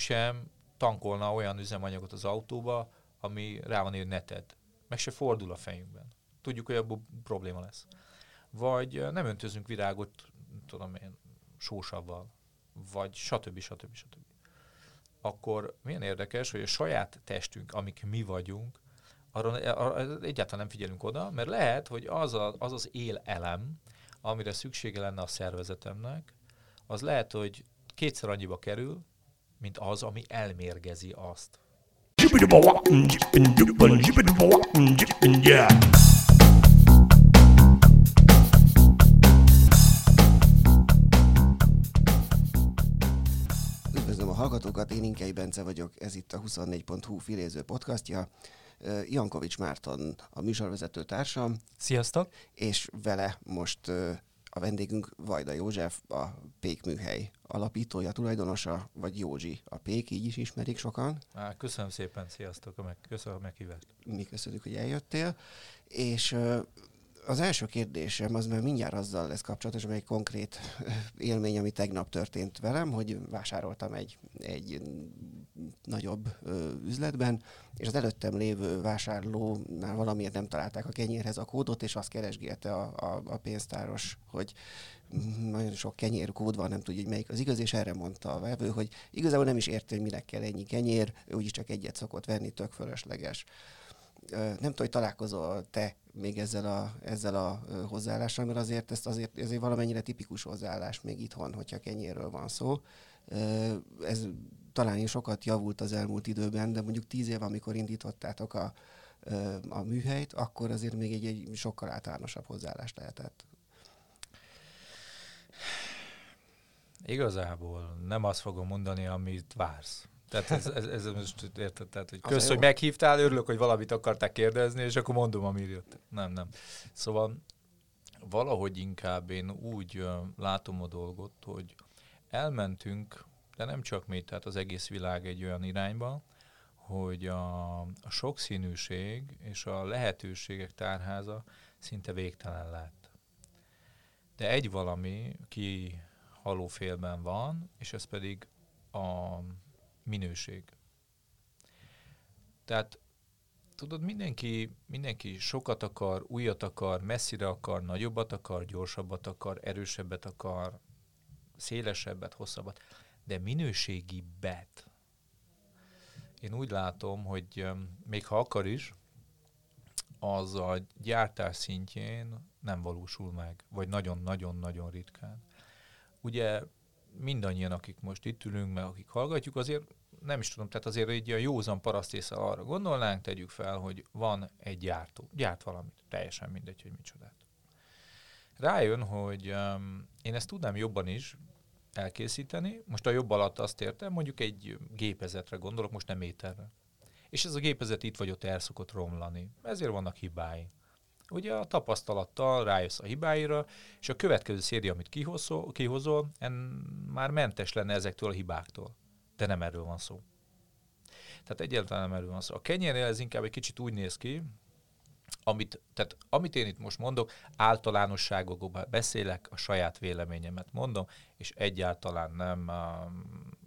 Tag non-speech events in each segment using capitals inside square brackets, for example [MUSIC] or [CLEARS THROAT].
sem tankolna olyan üzemanyagot az autóba, ami rá van írva neted. Meg se fordul a fejünkben. Tudjuk, hogy abból probléma lesz. Vagy nem öntözünk virágot, tudom én, sósavval, vagy stb. stb. stb. Akkor milyen érdekes, hogy a saját testünk, amik mi vagyunk, arra, arra egyáltalán nem figyelünk oda, mert lehet, hogy az, a, az az él elem, amire szüksége lenne a szervezetemnek, az lehet, hogy kétszer annyiba kerül, mint az, ami elmérgezi azt. Üdvözlöm a hallgatókat, én Inkei Bence vagyok, ez itt a 24.hu filéző podcastja. Jankovics Márton a műsorvezető társam. Sziasztok! És vele most a vendégünk Vajda József, a Pék műhely alapítója, tulajdonosa, vagy Józsi a Pék, így is ismerik sokan. Á, köszönöm szépen, sziasztok, meg, köszönöm a meghívást. Mi köszönjük, hogy eljöttél. És az első kérdésem az már mindjárt azzal lesz kapcsolatos, amely konkrét élmény, ami tegnap történt velem, hogy vásároltam egy, egy nagyobb ö, üzletben, és az előttem lévő vásárlónál valamiért nem találták a kenyérhez a kódot, és azt keresgélte a, a, a pénztáros, hogy nagyon sok kenyér kód van, nem tudja, hogy melyik az igaz, és erre mondta a vevő, hogy igazából nem is érti, hogy minek kell ennyi kenyér, úgyis csak egyet szokott venni, tök fölösleges nem tudom, hogy találkozol te még ezzel a, ezzel a hozzáállással, mert azért ez azért, ezért valamennyire tipikus hozzáállás még itthon, hogyha kenyérről van szó. Ez talán sokat javult az elmúlt időben, de mondjuk tíz év, amikor indítottátok a, a műhelyt, akkor azért még egy, egy sokkal általánosabb hozzáállás lehetett. Igazából nem azt fogom mondani, amit vársz. Tehát ez, ez, ez most érted, tehát, hogy kösz, hogy meghívtál, örülök, hogy valamit akarták kérdezni, és akkor mondom, ami jött. Nem, nem. Szóval valahogy inkább én úgy látom a dolgot, hogy elmentünk, de nem csak mi, tehát az egész világ egy olyan irányba, hogy a, a sokszínűség és a lehetőségek tárháza szinte végtelen lett. De egy valami ki halófélben van, és ez pedig a minőség. Tehát tudod, mindenki, mindenki sokat akar, újat akar, messzire akar, nagyobbat akar, gyorsabbat akar, erősebbet akar, szélesebbet, hosszabbat, de minőségi bet. Én úgy látom, hogy még ha akar is, az a gyártás szintjén nem valósul meg, vagy nagyon-nagyon-nagyon ritkán. Ugye mindannyian, akik most itt ülünk, meg akik hallgatjuk, azért nem is tudom, tehát azért egy a józan parasztészre arra gondolnánk, tegyük fel, hogy van egy gyártó, gyárt valamit, teljesen mindegy, hogy micsodát. Rájön, hogy um, én ezt tudnám jobban is elkészíteni, most a jobb alatt azt értem, mondjuk egy gépezetre gondolok, most nem ételre. És ez a gépezet itt vagy ott el szokott romlani. Ezért vannak hibái. Ugye a tapasztalattal rájössz a hibáira, és a következő széria, amit kihozol, kihozol en már mentes lenne ezektől a hibáktól. De nem erről van szó. Tehát egyáltalán nem erről van szó. A kenyérnél ez inkább egy kicsit úgy néz ki, amit, tehát amit én itt most mondok, általánosságokban beszélek, a saját véleményemet mondom, és egyáltalán nem a,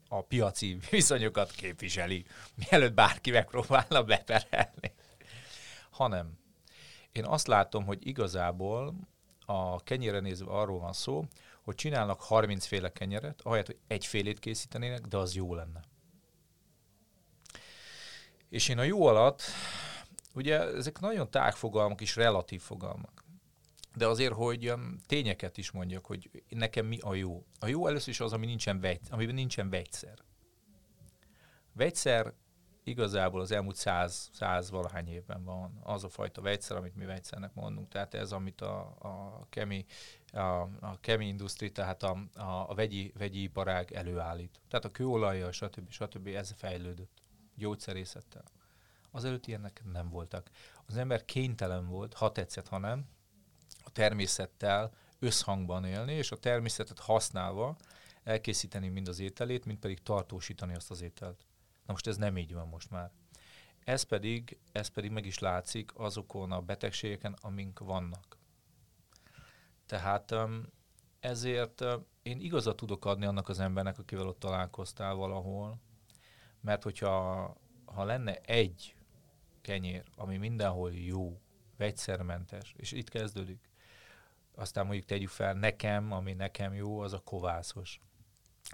a piaci [LAUGHS] viszonyokat képviseli, mielőtt bárki megpróbálna beperelni. Hanem én azt látom, hogy igazából a kenyére nézve arról van szó, hogy csinálnak 30 féle kenyeret, ahelyett, hogy egy félét készítenének, de az jó lenne. És én a jó alatt, ugye ezek nagyon tág fogalmak és relatív fogalmak. De azért, hogy um, tényeket is mondjak, hogy nekem mi a jó. A jó először is az, ami nincsen vegy, amiben nincsen vegyszer. Vegyszer igazából az elmúlt száz, száz valahány évben van az a fajta vegyszer, amit mi vegyszernek mondunk. Tehát ez, amit a, a kemi, a, a kemi industri, tehát a, a, a vegyi, vegyi iparág előállít. Tehát a kőolajjal, stb. stb. ez fejlődött gyógyszerészettel. előtt ilyenek nem voltak. Az ember kénytelen volt, ha tetszett, ha nem, a természettel összhangban élni, és a természetet használva elkészíteni mind az ételét, mind pedig tartósítani azt az ételt. Na most ez nem így van most már. Ez pedig, ez pedig meg is látszik azokon a betegségeken, amink vannak. Tehát ezért én igazat tudok adni annak az embernek, akivel ott találkoztál valahol, Mert hogyha ha lenne egy kenyér, ami mindenhol jó, vegyszermentes, és itt kezdődik, aztán mondjuk tegyük fel, nekem, ami nekem jó, az a kovászos.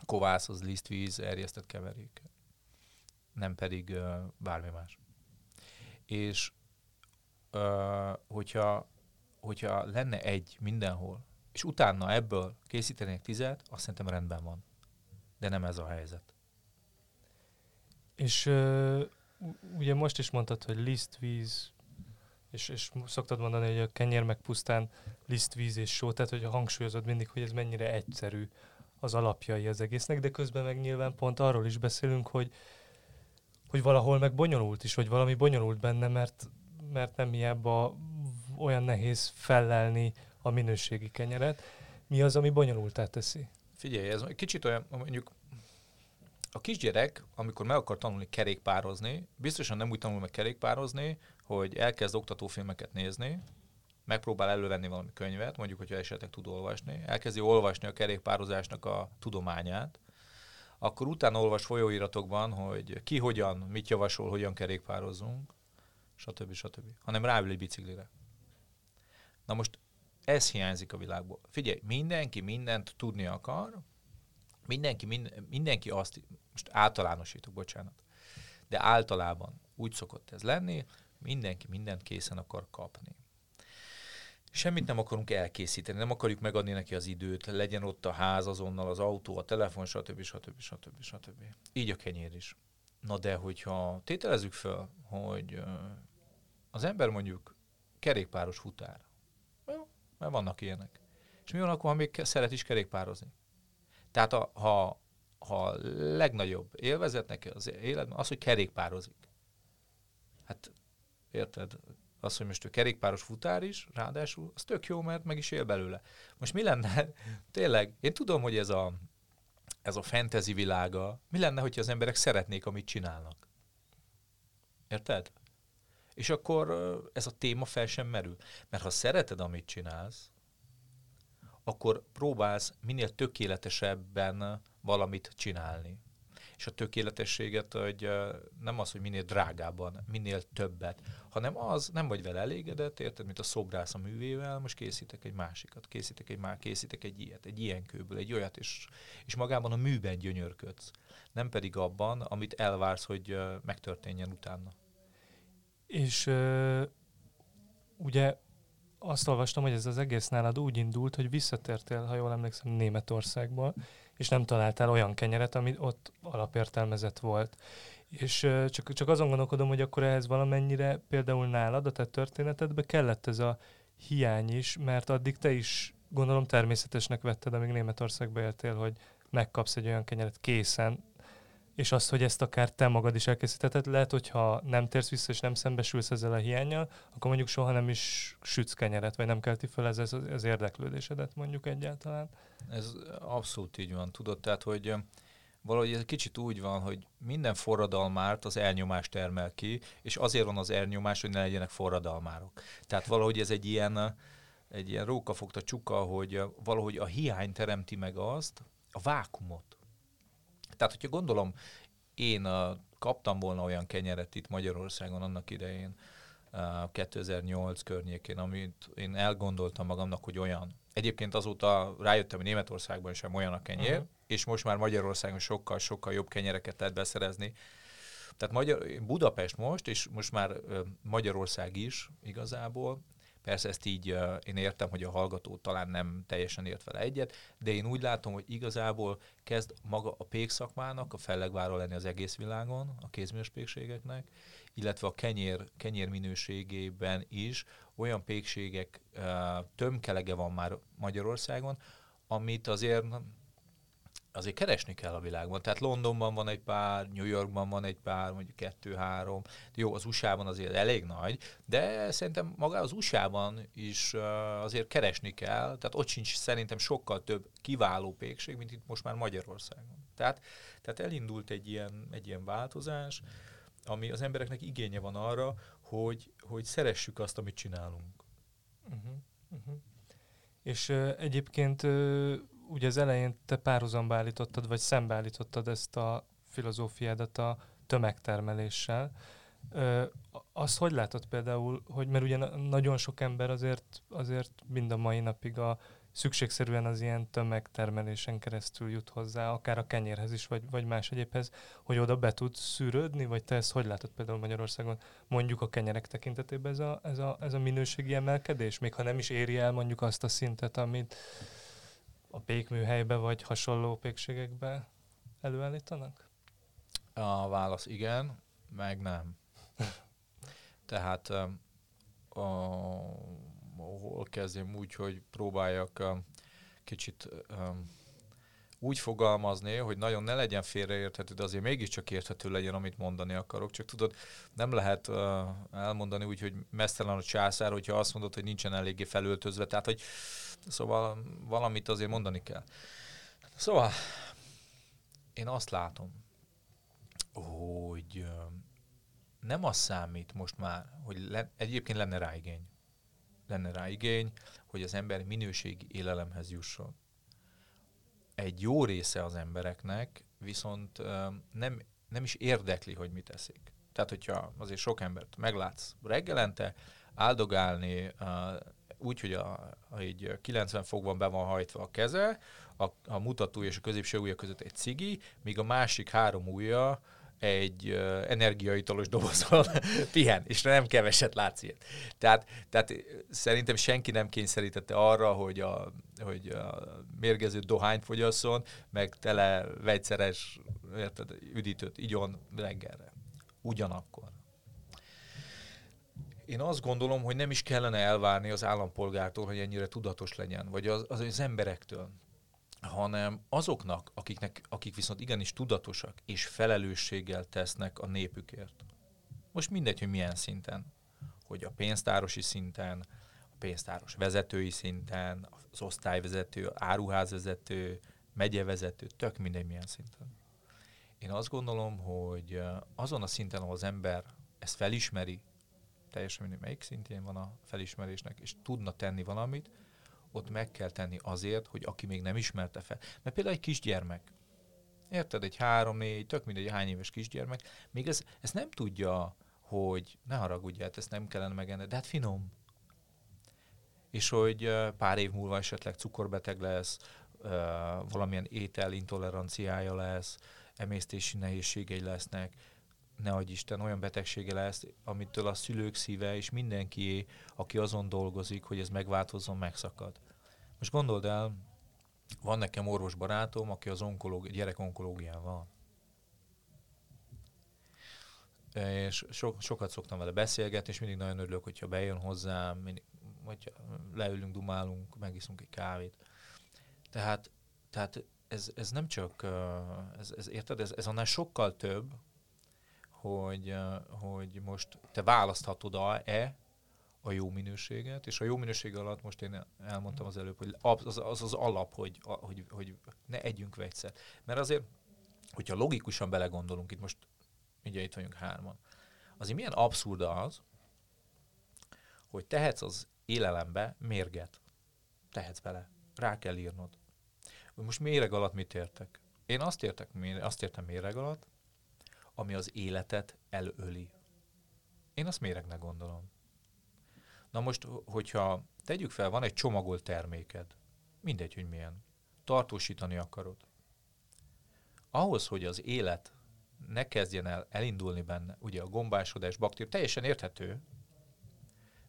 Kovász az lisztvíz, erjesztett keverék. Nem pedig uh, bármi más. És uh, hogyha, hogyha lenne egy mindenhol, és utána ebből készítenék tizet, azt szerintem rendben van. De nem ez a helyzet. És uh, ugye most is mondtad, hogy lisztvíz, és, és szoktad mondani, hogy a kenyér meg pusztán lisztvíz és só, tehát hogy hangsúlyozod mindig, hogy ez mennyire egyszerű az alapjai az egésznek, de közben meg nyilván pont arról is beszélünk, hogy, hogy valahol meg bonyolult is, hogy valami bonyolult benne, mert, mert nem hiába olyan nehéz fellelni a minőségi kenyeret. Mi az, ami bonyolultá teszi? Figyelj, ez kicsit olyan, mondjuk a kisgyerek, amikor meg akar tanulni kerékpározni, biztosan nem úgy tanul meg kerékpározni, hogy elkezd oktatófilmeket nézni, megpróbál elővenni valami könyvet, mondjuk, hogyha esetleg tud olvasni, elkezdi olvasni a kerékpározásnak a tudományát, akkor utána olvas folyóiratokban, hogy ki hogyan, mit javasol, hogyan kerékpározzunk, stb. stb. Hanem ráül egy biciklire. Na most ez hiányzik a világból. Figyelj, mindenki mindent tudni akar, mindenki, minden, mindenki azt, most általánosítok, bocsánat, de általában úgy szokott ez lenni, mindenki mindent készen akar kapni. Semmit nem akarunk elkészíteni, nem akarjuk megadni neki az időt, legyen ott a ház azonnal, az autó, a telefon, stb. stb. stb. stb. Így a kenyér is. Na de, hogyha tételezzük fel, hogy az ember mondjuk kerékpáros futár, jó, mert vannak ilyenek. És mi van akkor, ha még szeret is kerékpározni? Tehát a, ha, ha a legnagyobb élvezet neki az életben az, hogy kerékpározik. Hát érted? Az, hogy most ő kerékpáros futár is, ráadásul, az tök jó, mert meg is él belőle. Most mi lenne, [LAUGHS] tényleg, én tudom, hogy ez a, ez a fantasy világa, mi lenne, hogyha az emberek szeretnék, amit csinálnak? Érted? És akkor ez a téma fel sem merül. Mert ha szereted, amit csinálsz, akkor próbálsz minél tökéletesebben valamit csinálni. És a tökéletességet hogy nem az, hogy minél drágábban, minél többet, hanem az, nem vagy vele elégedett, érted, mint a szobrász a művével, most készítek egy másikat, készítek egy már, készítek egy ilyet, egy ilyen kőből, egy olyat, és, és magában a műben gyönyörködsz. Nem pedig abban, amit elvársz, hogy megtörténjen utána. És uh, ugye azt olvastam, hogy ez az egész nálad úgy indult, hogy visszatértél, ha jól emlékszem, Németországból, és nem találtál olyan kenyeret, ami ott alapértelmezett volt. És csak, csak azon gondolkodom, hogy akkor ehhez valamennyire például nálad, a te történetedbe kellett ez a hiány is, mert addig te is gondolom természetesnek vetted, amíg Németországba éltél, hogy megkapsz egy olyan kenyeret készen, és azt, hogy ezt akár te magad is elkészítheted, lehet, hogyha nem térsz vissza és nem szembesülsz ezzel a hiányjal, akkor mondjuk soha nem is sütsz kenyeret, vagy nem kelti fel ez, ez az érdeklődésedet mondjuk egyáltalán. Ez abszolút így van, tudod, tehát, hogy valahogy ez kicsit úgy van, hogy minden forradalmárt az elnyomás termel ki, és azért van az elnyomás, hogy ne legyenek forradalmárok. Tehát valahogy ez egy ilyen, egy ilyen rókafogta csuka, hogy valahogy a hiány teremti meg azt, a vákumot, tehát, hogyha gondolom, én uh, kaptam volna olyan kenyeret itt Magyarországon annak idején, uh, 2008 környékén, amit én elgondoltam magamnak, hogy olyan. Egyébként azóta rájöttem, hogy Németországban sem olyan a kenyér, uh-huh. és most már Magyarországon sokkal-sokkal jobb kenyereket lehet beszerezni. Tehát Magyar, Budapest most, és most már Magyarország is igazából Persze ezt így én értem, hogy a hallgató talán nem teljesen ért vele egyet, de én úgy látom, hogy igazából kezd maga a pékszakmának a fellegvára lenni az egész világon, a kézműves pékségeknek, illetve a kenyér, kenyér minőségében is olyan pékségek tömkelege van már Magyarországon, amit azért azért keresni kell a világban. Tehát Londonban van egy pár, New Yorkban van egy pár, mondjuk kettő-három. Jó, az USA-ban azért elég nagy, de szerintem maga az USA-ban is azért keresni kell. Tehát ott sincs szerintem sokkal több kiváló pékség, mint itt most már Magyarországon. Tehát, tehát elindult egy ilyen, egy ilyen változás, ami az embereknek igénye van arra, hogy, hogy szeressük azt, amit csinálunk. Uh-huh, uh-huh. És uh, egyébként uh, ugye az elején te párhuzamba állítottad, vagy szembeállítottad ezt a filozófiádat a tömegtermeléssel. Ö, azt hogy látod például, hogy mert ugye nagyon sok ember azért, azért mind a mai napig a szükségszerűen az ilyen tömegtermelésen keresztül jut hozzá, akár a kenyérhez is, vagy, vagy más egyébhez, hogy oda be tud szűrődni, vagy te ezt hogy látod például Magyarországon, mondjuk a kenyerek tekintetében ez a, ez a, ez a minőségi emelkedés, még ha nem is éri el mondjuk azt a szintet, amit a pékműhelybe vagy hasonló pékségekbe előállítanak? A válasz igen, meg nem. Tehát a, hol kezdjem úgy, hogy próbáljak kicsit úgy fogalmazni, hogy nagyon ne legyen félreérthető, de azért mégiscsak érthető legyen, amit mondani akarok. Csak tudod, nem lehet uh, elmondani úgy, hogy mesztelen a császár, hogyha azt mondod, hogy nincsen eléggé felöltözve. Tehát, hogy szóval valamit azért mondani kell. Szóval én azt látom, hogy nem az számít most már, hogy le, egyébként lenne rá igény lenne rá igény, hogy az ember minőségi élelemhez jusson. Egy jó része az embereknek viszont nem, nem is érdekli, hogy mit eszik. Tehát, hogyha azért sok embert meglátsz reggelente, áldogálni úgy, hogy a, így 90 fokban be van hajtva a keze, a, a mutató és a középső ujja között egy cigi, míg a másik három ujja egy energiaitalos dobozon [LAUGHS] pihen, és nem keveset látsz ilyet. Tehát, tehát szerintem senki nem kényszerítette arra, hogy a, hogy a mérgező dohányt fogyasszon, meg tele vegyszeres érted, üdítőt igyon reggelre. Ugyanakkor. Én azt gondolom, hogy nem is kellene elvárni az állampolgártól, hogy ennyire tudatos legyen, vagy az, az, az emberektől hanem azoknak, akiknek, akik viszont igenis tudatosak és felelősséggel tesznek a népükért. Most mindegy, hogy milyen szinten. Hogy a pénztárosi szinten, a pénztáros vezetői szinten, az osztályvezető, áruházvezető, megyevezető, tök mindegy milyen szinten. Én azt gondolom, hogy azon a szinten, ahol az ember ezt felismeri, teljesen mindegy, melyik szintén van a felismerésnek, és tudna tenni valamit, ott meg kell tenni azért, hogy aki még nem ismerte fel. Mert például egy kisgyermek, érted, egy három, négy, tök mindegy hány éves kisgyermek, még ez, ezt nem tudja, hogy ne haragudj, hát ezt nem kellene megenni, de hát finom. És hogy pár év múlva esetleg cukorbeteg lesz, valamilyen étel intoleranciája lesz, emésztési nehézségei lesznek, ne adj Isten, olyan betegsége lesz, amitől a szülők szíve és mindenki, aki azon dolgozik, hogy ez megváltozzon, megszakad. Most gondold el, van nekem orvos barátom, aki az onkológi, gyerek onkológián van. És so, sokat szoktam vele beszélgetni, és mindig nagyon örülök, hogyha bejön hozzám, mindig, hogyha leülünk, dumálunk, megiszunk egy kávét. Tehát, tehát ez, ez nem csak, ez, ez, érted, ez, ez annál sokkal több, hogy, hogy most te választhatod-e a jó minőséget, és a jó minőség alatt most én elmondtam az előbb, hogy az az, az alap, hogy, hogy, hogy ne együnk vegyszert. Mert azért, hogyha logikusan belegondolunk, itt most ugye itt vagyunk hárman, azért milyen abszurd az, hogy tehetsz az élelembe mérget. Tehetsz bele. Rá kell írnod. Most méreg alatt mit értek? Én azt, értek, azt értem méreg alatt, ami az életet elöli. Én azt méregnek gondolom. Na most, hogyha tegyük fel, van egy csomagolt terméked, mindegy, hogy milyen, tartósítani akarod. Ahhoz, hogy az élet ne kezdjen el elindulni benne, ugye a gombásodás, baktérium, teljesen érthető,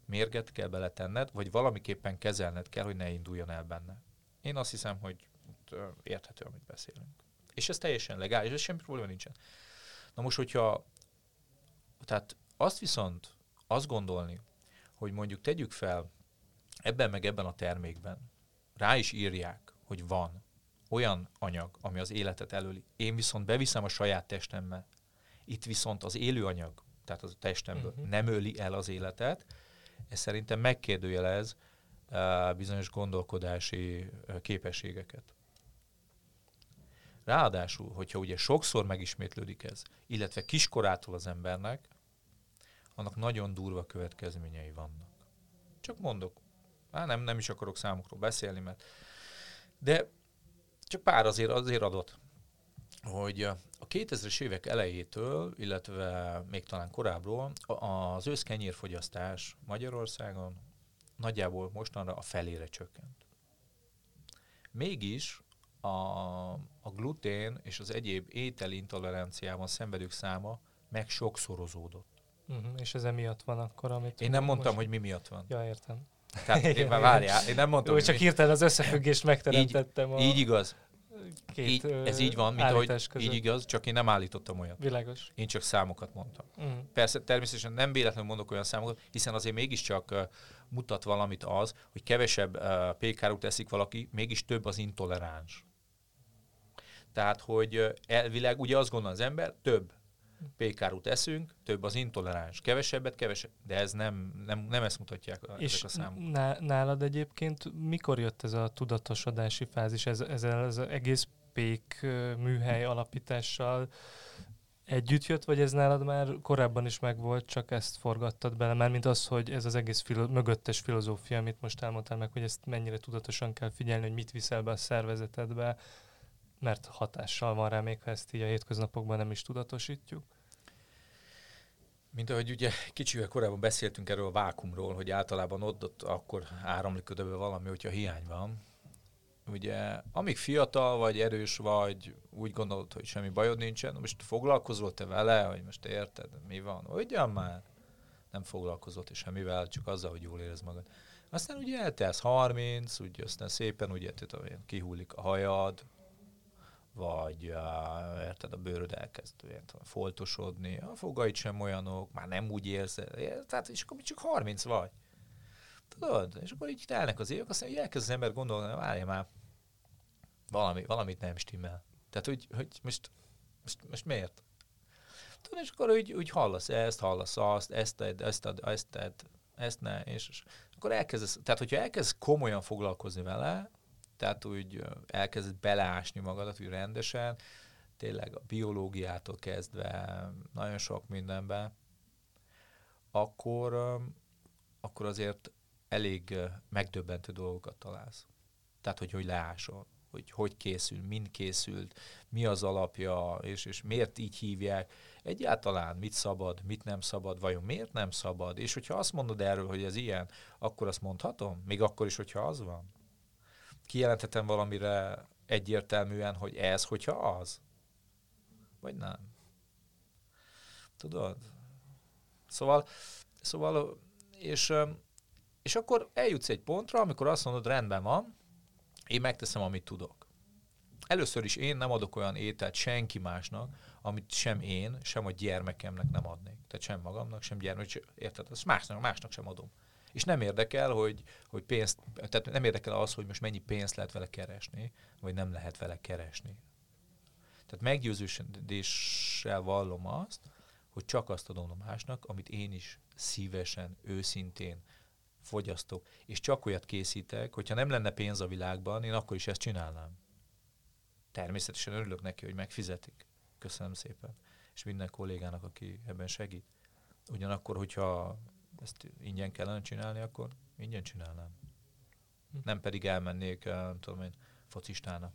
mérget kell beletenned, vagy valamiképpen kezelned kell, hogy ne induljon el benne. Én azt hiszem, hogy érthető, amit beszélünk. És ez teljesen legális, ez semmi probléma nincsen. Na most, hogyha, tehát azt viszont, azt gondolni, hogy mondjuk tegyük fel, ebben meg ebben a termékben rá is írják, hogy van olyan anyag, ami az életet előli. Én viszont beviszem a saját testemmel. Itt viszont az élő anyag, tehát az a testemből uh-huh. nem öli el az életet. Ez szerintem megkérdőjelez uh, bizonyos gondolkodási uh, képességeket. Ráadásul, hogyha ugye sokszor megismétlődik ez, illetve kiskorától az embernek, annak nagyon durva következményei vannak. Csak mondok. Á, nem, nem is akarok számokról beszélni, mert de csak pár azért, azért adott. hogy a 2000-es évek elejétől, illetve még talán korábbról az őszkenyérfogyasztás Magyarországon nagyjából mostanra a felére csökkent. Mégis a, a glutén és az egyéb ételintoleranciában szenvedők száma meg sokszorozódott. Uh-huh, és ez emiatt van akkor, amit... Én nem mondtam, most... hogy mi miatt van. Ja, értem. Tehát én [LAUGHS] már várjál, én nem mondtam, Jó, csak mi... hirtelen az összefüggést megteremtettem. Így, a... így igaz. Két, így, ez így van, mint ahogy között. így igaz, csak én nem állítottam olyat. Világos. Én csak számokat mondtam. Uh-huh. Persze természetesen nem véletlenül mondok olyan számokat, hiszen azért mégiscsak uh, mutat valamit az, hogy kevesebb uh, pékárút eszik valaki, mégis több az intoleráns. Tehát, hogy elvileg ugye azt gondol az ember, több pékárút eszünk, több az intoleráns. Kevesebbet, kevesebb. De ez nem, nem, nem ezt mutatják a, És ezek a számok. nálad egyébként mikor jött ez a tudatosodási fázis, ez, ez, az egész pék műhely alapítással együtt jött, vagy ez nálad már korábban is megvolt, csak ezt forgattad bele, mert mint az, hogy ez az egész filo- mögöttes filozófia, amit most elmondtál meg, hogy ezt mennyire tudatosan kell figyelni, hogy mit viszel be a szervezetedbe, mert hatással van rá, még ha ezt így a hétköznapokban nem is tudatosítjuk. Mint ahogy ugye kicsivel korábban beszéltünk erről a vákumról, hogy általában ott, ott akkor áramlik oda valami, hogyha hiány van. Ugye, amíg fiatal vagy, erős vagy, úgy gondolod, hogy semmi bajod nincsen, most foglalkozol te vele, hogy most érted, mi van? Ugyan már nem foglalkozott és semmivel, csak azzal, hogy jól érez magad. Aztán ugye eltelsz 30, úgy aztán szépen ugye kihullik a hajad, vagy uh, érted, a bőröd elkezd foltosodni, a fogaid sem olyanok, már nem úgy érzed, tehát és akkor csak 30 vagy. Tudod? És akkor így telnek az évek, aztán elkezd az ember gondolni, várja már, valami, valamit nem stimmel. Tehát, hogy, hogy most, most, most miért? Tudod, és akkor úgy, úgy hallasz ezt, hallasz azt, ezt tedd, ezt tedd, ezt tedd, ezt ne, és, és akkor elkezdesz, tehát hogyha elkezd komolyan foglalkozni vele, tehát úgy elkezded beleásni magadat úgy rendesen, tényleg a biológiától kezdve nagyon sok mindenbe, akkor, akkor azért elég megdöbbentő dolgokat találsz. Tehát, hogy hogy leásol, hogy hogy készül, mind készült, mi az alapja, és, és miért így hívják. Egyáltalán mit szabad, mit nem szabad, vajon miért nem szabad, és hogyha azt mondod erről, hogy ez ilyen, akkor azt mondhatom? Még akkor is, hogyha az van? Kijelenthetem valamire egyértelműen, hogy ez, hogyha az? Vagy nem? Tudod? Szóval, szóval és, és akkor eljutsz egy pontra, amikor azt mondod, rendben van, én megteszem, amit tudok. Először is én nem adok olyan ételt senki másnak, amit sem én, sem a gyermekemnek nem adnék. Tehát sem magamnak, sem gyermekemnek, érted? Ezt másnak, másnak sem adom. És nem érdekel, hogy, hogy pénzt, tehát nem érdekel az, hogy most mennyi pénzt lehet vele keresni, vagy nem lehet vele keresni. Tehát meggyőződéssel vallom azt, hogy csak azt adom másnak, amit én is szívesen, őszintén fogyasztok. És csak olyat készítek, hogyha nem lenne pénz a világban, én akkor is ezt csinálnám. Természetesen örülök neki, hogy megfizetik. Köszönöm szépen. És minden kollégának, aki ebben segít. Ugyanakkor, hogyha ezt ingyen kellene csinálni, akkor ingyen csinálnám. Hm. Nem pedig elmennék, eh, nem tudom én, focistának.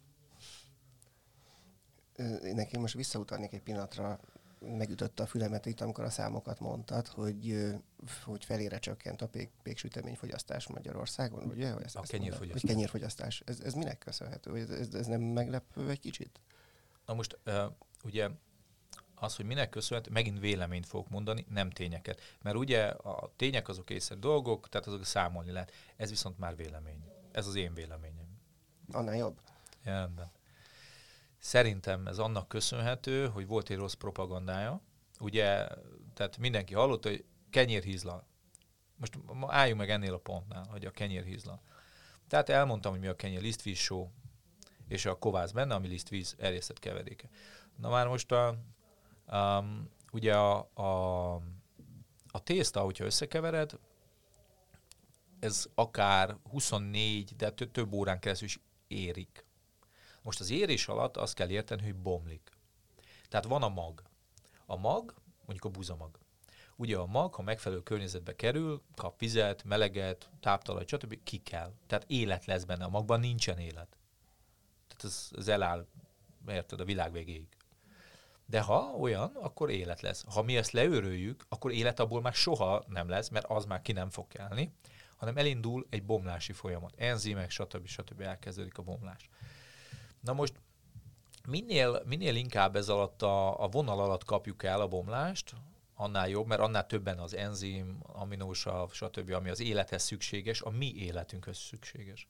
Nekem most visszautalnék egy pillanatra, megütötte a fülemet itt, amikor a számokat mondtad, hogy, hogy felére csökkent a pék, péksüteményfogyasztás Magyarországon, ugye? Ez, a kenyérfogyasztás. Vagy kenyérfogyasztás. Ez, ez minek köszönhető? Ez, ez, ez nem meglepő egy kicsit? Na most uh, ugye az, hogy minek köszönhető, megint véleményt fogok mondani, nem tényeket. Mert ugye a tények azok észre dolgok, tehát azok számolni lehet. Ez viszont már vélemény. Ez az én véleményem. Annál jobb. Rendben. Szerintem ez annak köszönhető, hogy volt egy rossz propagandája. Ugye, tehát mindenki hallott, hogy kenyérhízla. Most álljunk meg ennél a pontnál, hogy a kenyérhízla. Tehát elmondtam, hogy mi a kenyér lisztvíz só, és a kovász benne, ami lisztvíz erjesztett keveréke. Na már most a, Um, ugye a, a, a tészta, hogyha összekevered, ez akár 24, de több órán keresztül is érik. Most az érés alatt azt kell érteni, hogy bomlik. Tehát van a mag. A mag, mondjuk a buzamag. Ugye a mag, ha megfelelő környezetbe kerül, kap vizet, meleget, táptalajt, stb. ki kell. Tehát élet lesz benne. A magban nincsen élet. Tehát ez, ez eláll, érted, a világ végéig. De ha olyan, akkor élet lesz. Ha mi ezt leőröljük, akkor élet abból már soha nem lesz, mert az már ki nem fog kelni, hanem elindul egy bomlási folyamat. Enzimek, stb. stb. elkezdődik a bomlás. Na most minél, minél inkább ez alatt a, a vonal alatt kapjuk el a bomlást, annál jobb, mert annál többen az enzim, aminósav, stb., ami az élethez szükséges, a mi életünkhöz szükséges.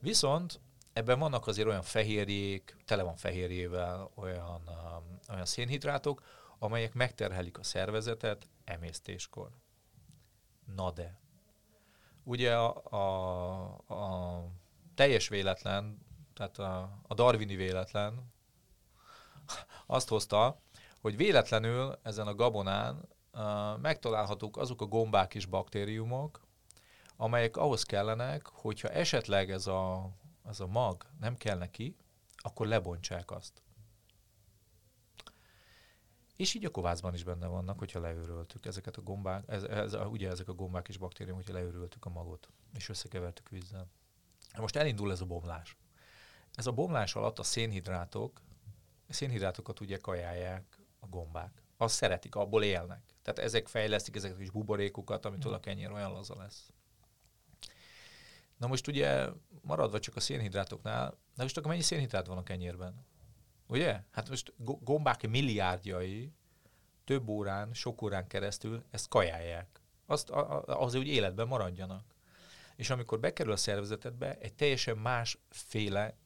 Viszont ebben vannak azért olyan fehérjék, tele van fehérjével, olyan, um, olyan szénhidrátok, amelyek megterhelik a szervezetet emésztéskor. Na de. Ugye a, a, a teljes véletlen, tehát a, a darwini véletlen azt hozta, hogy véletlenül ezen a gabonán uh, megtalálhatók azok a gombák és baktériumok, amelyek ahhoz kellenek, hogyha esetleg ez a, ez a mag nem kell neki, akkor lebontsák azt. És így a kovászban is benne vannak, hogyha leőröltük ezeket a gombák, ez, ez, ugye ezek a gombák és baktériumok, hogyha leőröltük a magot, és összekevertük vízzel. Most elindul ez a bomlás. Ez a bomlás alatt a szénhidrátok, a szénhidrátokat ugye kajálják a gombák. Azt szeretik, abból élnek. Tehát ezek fejlesztik ezeket a kis buborékokat, amitől a kenyér olyan laza lesz. Na most ugye maradva csak a szénhidrátoknál, na most akkor mennyi szénhidrát van a kenyérben? Ugye? Hát most gombák milliárdjai több órán, sok órán keresztül ezt kajálják. Azt, azért, hogy életben maradjanak. És amikor bekerül a szervezetedbe, egy teljesen más féle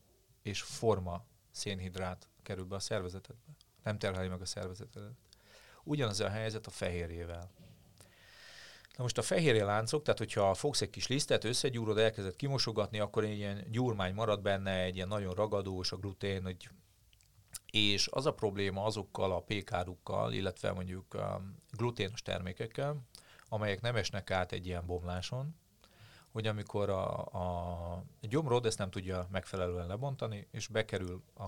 és forma szénhidrát kerül be a szervezetedbe. Nem terheli meg a szervezetedet. Ugyanaz a helyzet a fehérjével. Na most a fehérje láncok, tehát hogyha fogsz egy kis lisztet, összegyúrod, elkezded kimosogatni, akkor egy ilyen gyurmány marad benne, egy ilyen nagyon ragadós a glutén, hogy és az a probléma azokkal a pékárukkal, illetve mondjuk a gluténos termékekkel, amelyek nem esnek át egy ilyen bomláson, hogy amikor a, a gyomrod ezt nem tudja megfelelően lebontani, és bekerül a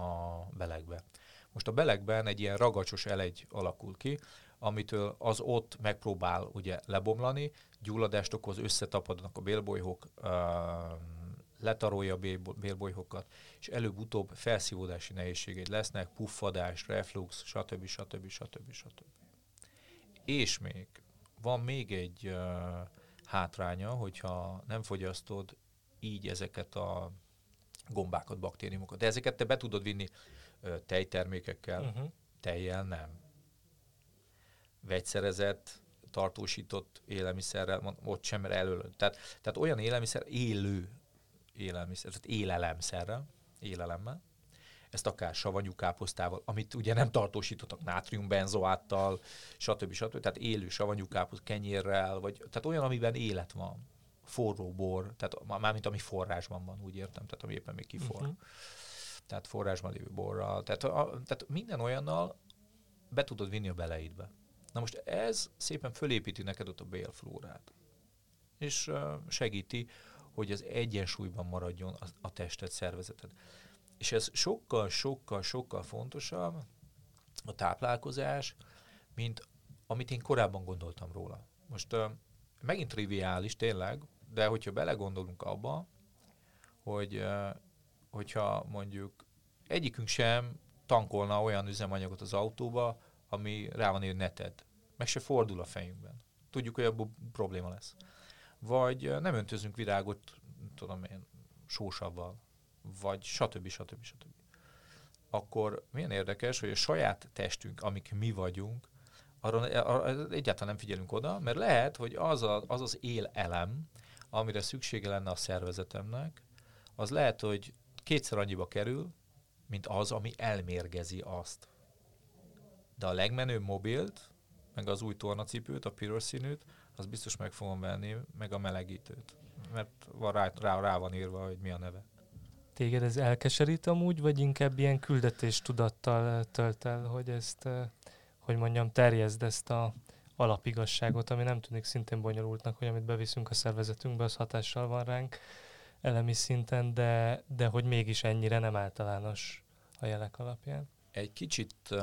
belegbe. Most a belegben egy ilyen ragacsos elegy alakul ki, amitől az ott megpróbál ugye lebomlani, gyulladást okoz, összetapadnak a bélbolyhok, letarolja a bélbolyhokat, és előbb-utóbb felszívódási nehézségei lesznek, puffadás, reflux, stb. stb. stb. stb. És még van még egy uh, hátránya, hogyha nem fogyasztod így ezeket a gombákat, baktériumokat. De ezeket te be tudod vinni uh, tejtermékekkel, uh-huh. tejjel nem vegyszerezett, tartósított élelmiszerrel, ott sem elől. Tehát, tehát olyan élelmiszer, élő élelmiszer, tehát élelemszerrel, élelemmel, ezt akár savanyú káposztával, amit ugye nem tartósítottak nátriumbenzoáttal, stb. stb. Tehát élő savanyú káposzt kenyérrel, vagy tehát olyan, amiben élet van. Forró bor, tehát mármint ami forrásban van, úgy értem, tehát ami éppen még kifor. Uh-huh. Tehát forrásban lévő borral. Tehát, a, tehát minden olyannal be tudod vinni a beleidbe. Na most ez szépen fölépíti neked ott a bélflórát. És segíti, hogy az egyensúlyban maradjon a, tested, szervezeted. És ez sokkal, sokkal, sokkal fontosabb a táplálkozás, mint amit én korábban gondoltam róla. Most megint triviális tényleg, de hogyha belegondolunk abba, hogy hogyha mondjuk egyikünk sem tankolna olyan üzemanyagot az autóba, ami rá van írva neted. Meg se fordul a fejünkben. Tudjuk, hogy abból probléma lesz. Vagy nem öntözünk virágot, tudom én, sósavval, vagy stb. stb. stb. Akkor milyen érdekes, hogy a saját testünk, amik mi vagyunk, arra, arra egyáltalán nem figyelünk oda, mert lehet, hogy az, a, az az él elem, amire szüksége lenne a szervezetemnek, az lehet, hogy kétszer annyiba kerül, mint az, ami elmérgezi azt. De a legmenőbb mobilt, meg az új tornacipőt, a piros színűt, az biztos meg fogom venni, meg a melegítőt. Mert van rá, rá, rá van írva, hogy mi a neve. Téged ez elkeserít amúgy, vagy inkább ilyen küldetés tudattal tölt el, hogy ezt, eh, hogy mondjam, terjezd ezt a alapigasságot, ami nem tűnik szintén bonyolultnak, hogy amit beviszünk a szervezetünkbe, az hatással van ránk elemi szinten, de, de hogy mégis ennyire nem általános a jelek alapján. Egy kicsit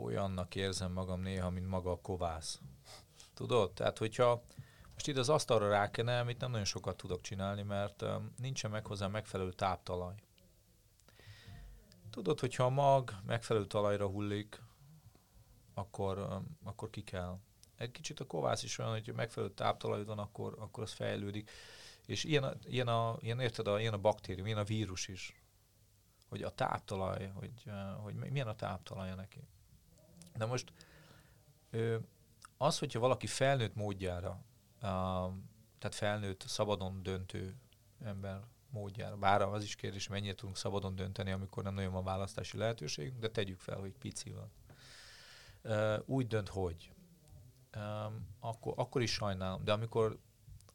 olyannak érzem magam néha, mint maga a kovász. Tudod? Tehát, hogyha most itt az asztalra rákene, amit nem nagyon sokat tudok csinálni, mert nincsen meg hozzá megfelelő táptalaj. Tudod, hogyha a mag megfelelő talajra hullik, akkor, akkor ki kell. Egy kicsit a kovász is olyan, hogy megfelelő táptalajod van, akkor, akkor az fejlődik. És ilyen, a, ilyen, a, ilyen, érted, a, ilyen a baktérium, ilyen a vírus is. Hogy a táptalaj, hogy, hogy milyen a táptalaja neki. De most az, hogyha valaki felnőtt módjára, tehát felnőtt, szabadon döntő ember módjára, bár az is kérdés, mennyire tudunk szabadon dönteni, amikor nem nagyon van választási lehetőség, de tegyük fel, hogy pici van. Úgy dönt, hogy akkor, akkor is sajnálom, de amikor,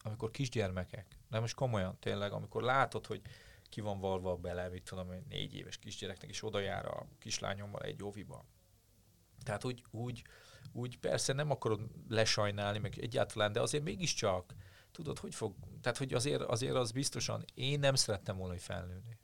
amikor kisgyermekek, de most komolyan tényleg, amikor látod, hogy ki van valva bele, mit tudom, hogy négy éves kisgyereknek is oda jár a kislányommal egy óviba. Tehát úgy, úgy, úgy persze nem akarod lesajnálni, meg egyáltalán, de azért mégiscsak, tudod, hogy fog, tehát hogy azért, azért az biztosan, én nem szerettem volna, hogy felnőni.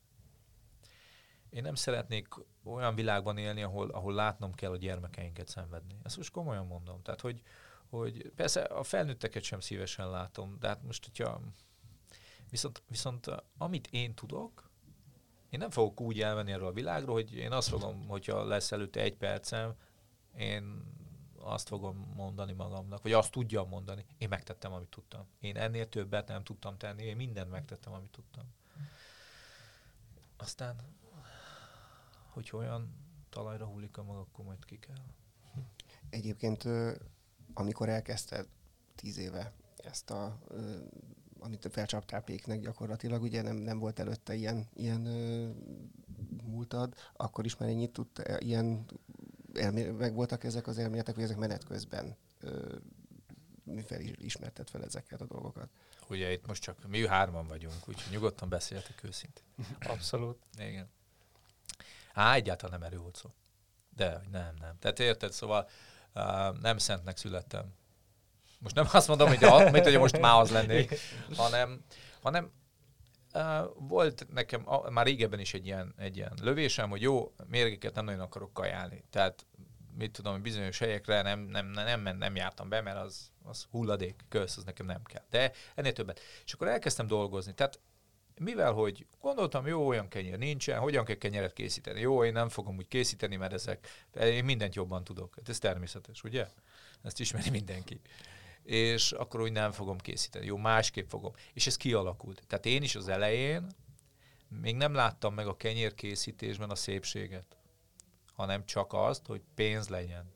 Én nem szeretnék olyan világban élni, ahol, ahol látnom kell a gyermekeinket szenvedni. Ezt most komolyan mondom. Tehát, hogy, hogy persze a felnőtteket sem szívesen látom, de hát most, hogyha viszont, viszont amit én tudok, én nem fogok úgy elmenni erről a világról, hogy én azt fogom, hogyha lesz előtte egy percem, én azt fogom mondani magamnak, vagy azt tudjam mondani, én megtettem, amit tudtam. Én ennél többet nem tudtam tenni, én mindent megtettem, amit tudtam. Aztán, hogy olyan talajra hullik a maga, akkor majd ki kell. Egyébként, amikor elkezdted tíz éve ezt a amit felcsaptál péknek gyakorlatilag, ugye nem, nem volt előtte ilyen, ilyen múltad, akkor is már ennyit tudta, ilyen elmé- meg voltak ezek az elméletek, vagy ezek menet közben ö, fel ismerted fel ezeket a dolgokat? Ugye itt most csak mi hárman vagyunk, úgyhogy nyugodtan beszéltek őszintén. Abszolút. Igen. Á, egyáltalán nem erő volt szó. De, nem, nem. Tehát érted, szóval uh, nem szentnek születtem. Most nem azt mondom, hogy, a, mint, hogy most már az lennék, hanem, hanem volt nekem már régebben is egy ilyen, egy ilyen lövésem, hogy jó, mérgeket nem nagyon akarok kajálni. Tehát mit tudom, bizonyos helyekre nem, nem, nem, nem, nem jártam be, mert az, az hulladék, kösz, az nekem nem kell. De ennél többet. És akkor elkezdtem dolgozni. Tehát mivel, hogy gondoltam, jó, olyan kenyér nincsen, hogyan kell kenyeret készíteni? Jó, én nem fogom úgy készíteni, mert ezek, én mindent jobban tudok. Hát ez természetes, ugye? Ezt ismeri mindenki és akkor úgy nem fogom készíteni. Jó, másképp fogom. És ez kialakult. Tehát én is az elején még nem láttam meg a kenyérkészítésben a szépséget, hanem csak azt, hogy pénz legyen.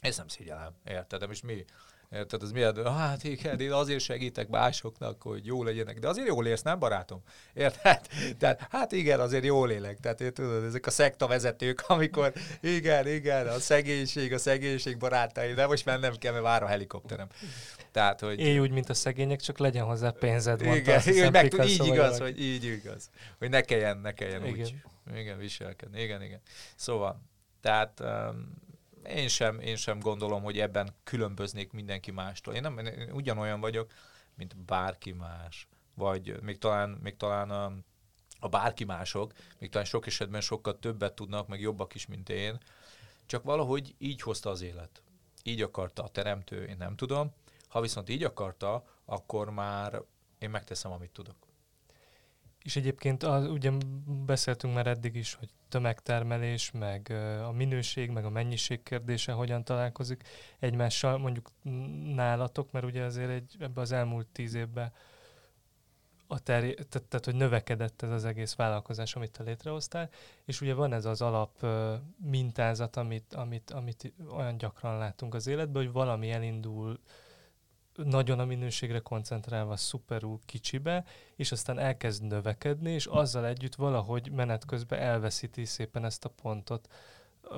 Ez nem szégyellem, érted? Most mi? Érted, az miért? Hát igen, én azért segítek másoknak, hogy jó legyenek. De azért jól élsz, nem barátom? Érted? Tehát, hát igen, azért jól élek. Tehát én tudod, ezek a szekta vezetők, amikor igen, igen, a szegénység, a szegénység barátai, de most már nem kell, mert vár a helikopterem. Tehát, hogy... Élj úgy, mint a szegények, csak legyen hozzá pénzed. Igen, azt igen, meg, tud, így igaz, vagy. hogy így igaz. Hogy ne kelljen, ne kelljen igen. úgy. Igen, viselkedni. Igen, igen. Szóval, tehát um, én sem, én sem gondolom, hogy ebben különböznék mindenki mástól. Én, nem, én ugyanolyan vagyok, mint bárki más. Vagy még talán, még talán a, a bárki mások, még talán sok esetben sokkal többet tudnak, meg jobbak is, mint én. Csak valahogy így hozta az élet. Így akarta a teremtő, én nem tudom. Ha viszont így akarta, akkor már én megteszem, amit tudok. És egyébként az, ugye beszéltünk már eddig is, hogy tömegtermelés, meg a minőség, meg a mennyiség kérdése hogyan találkozik egymással, mondjuk nálatok, mert ugye azért egy, ebbe az elmúlt tíz évben a terj- tehát, tehát, hogy növekedett ez az egész vállalkozás, amit te létrehoztál, és ugye van ez az alap mintázat, amit, amit, amit olyan gyakran látunk az életben, hogy valami elindul nagyon a minőségre koncentrálva szuperul kicsibe, és aztán elkezd növekedni, és azzal együtt valahogy menet közben elveszíti szépen ezt a pontot,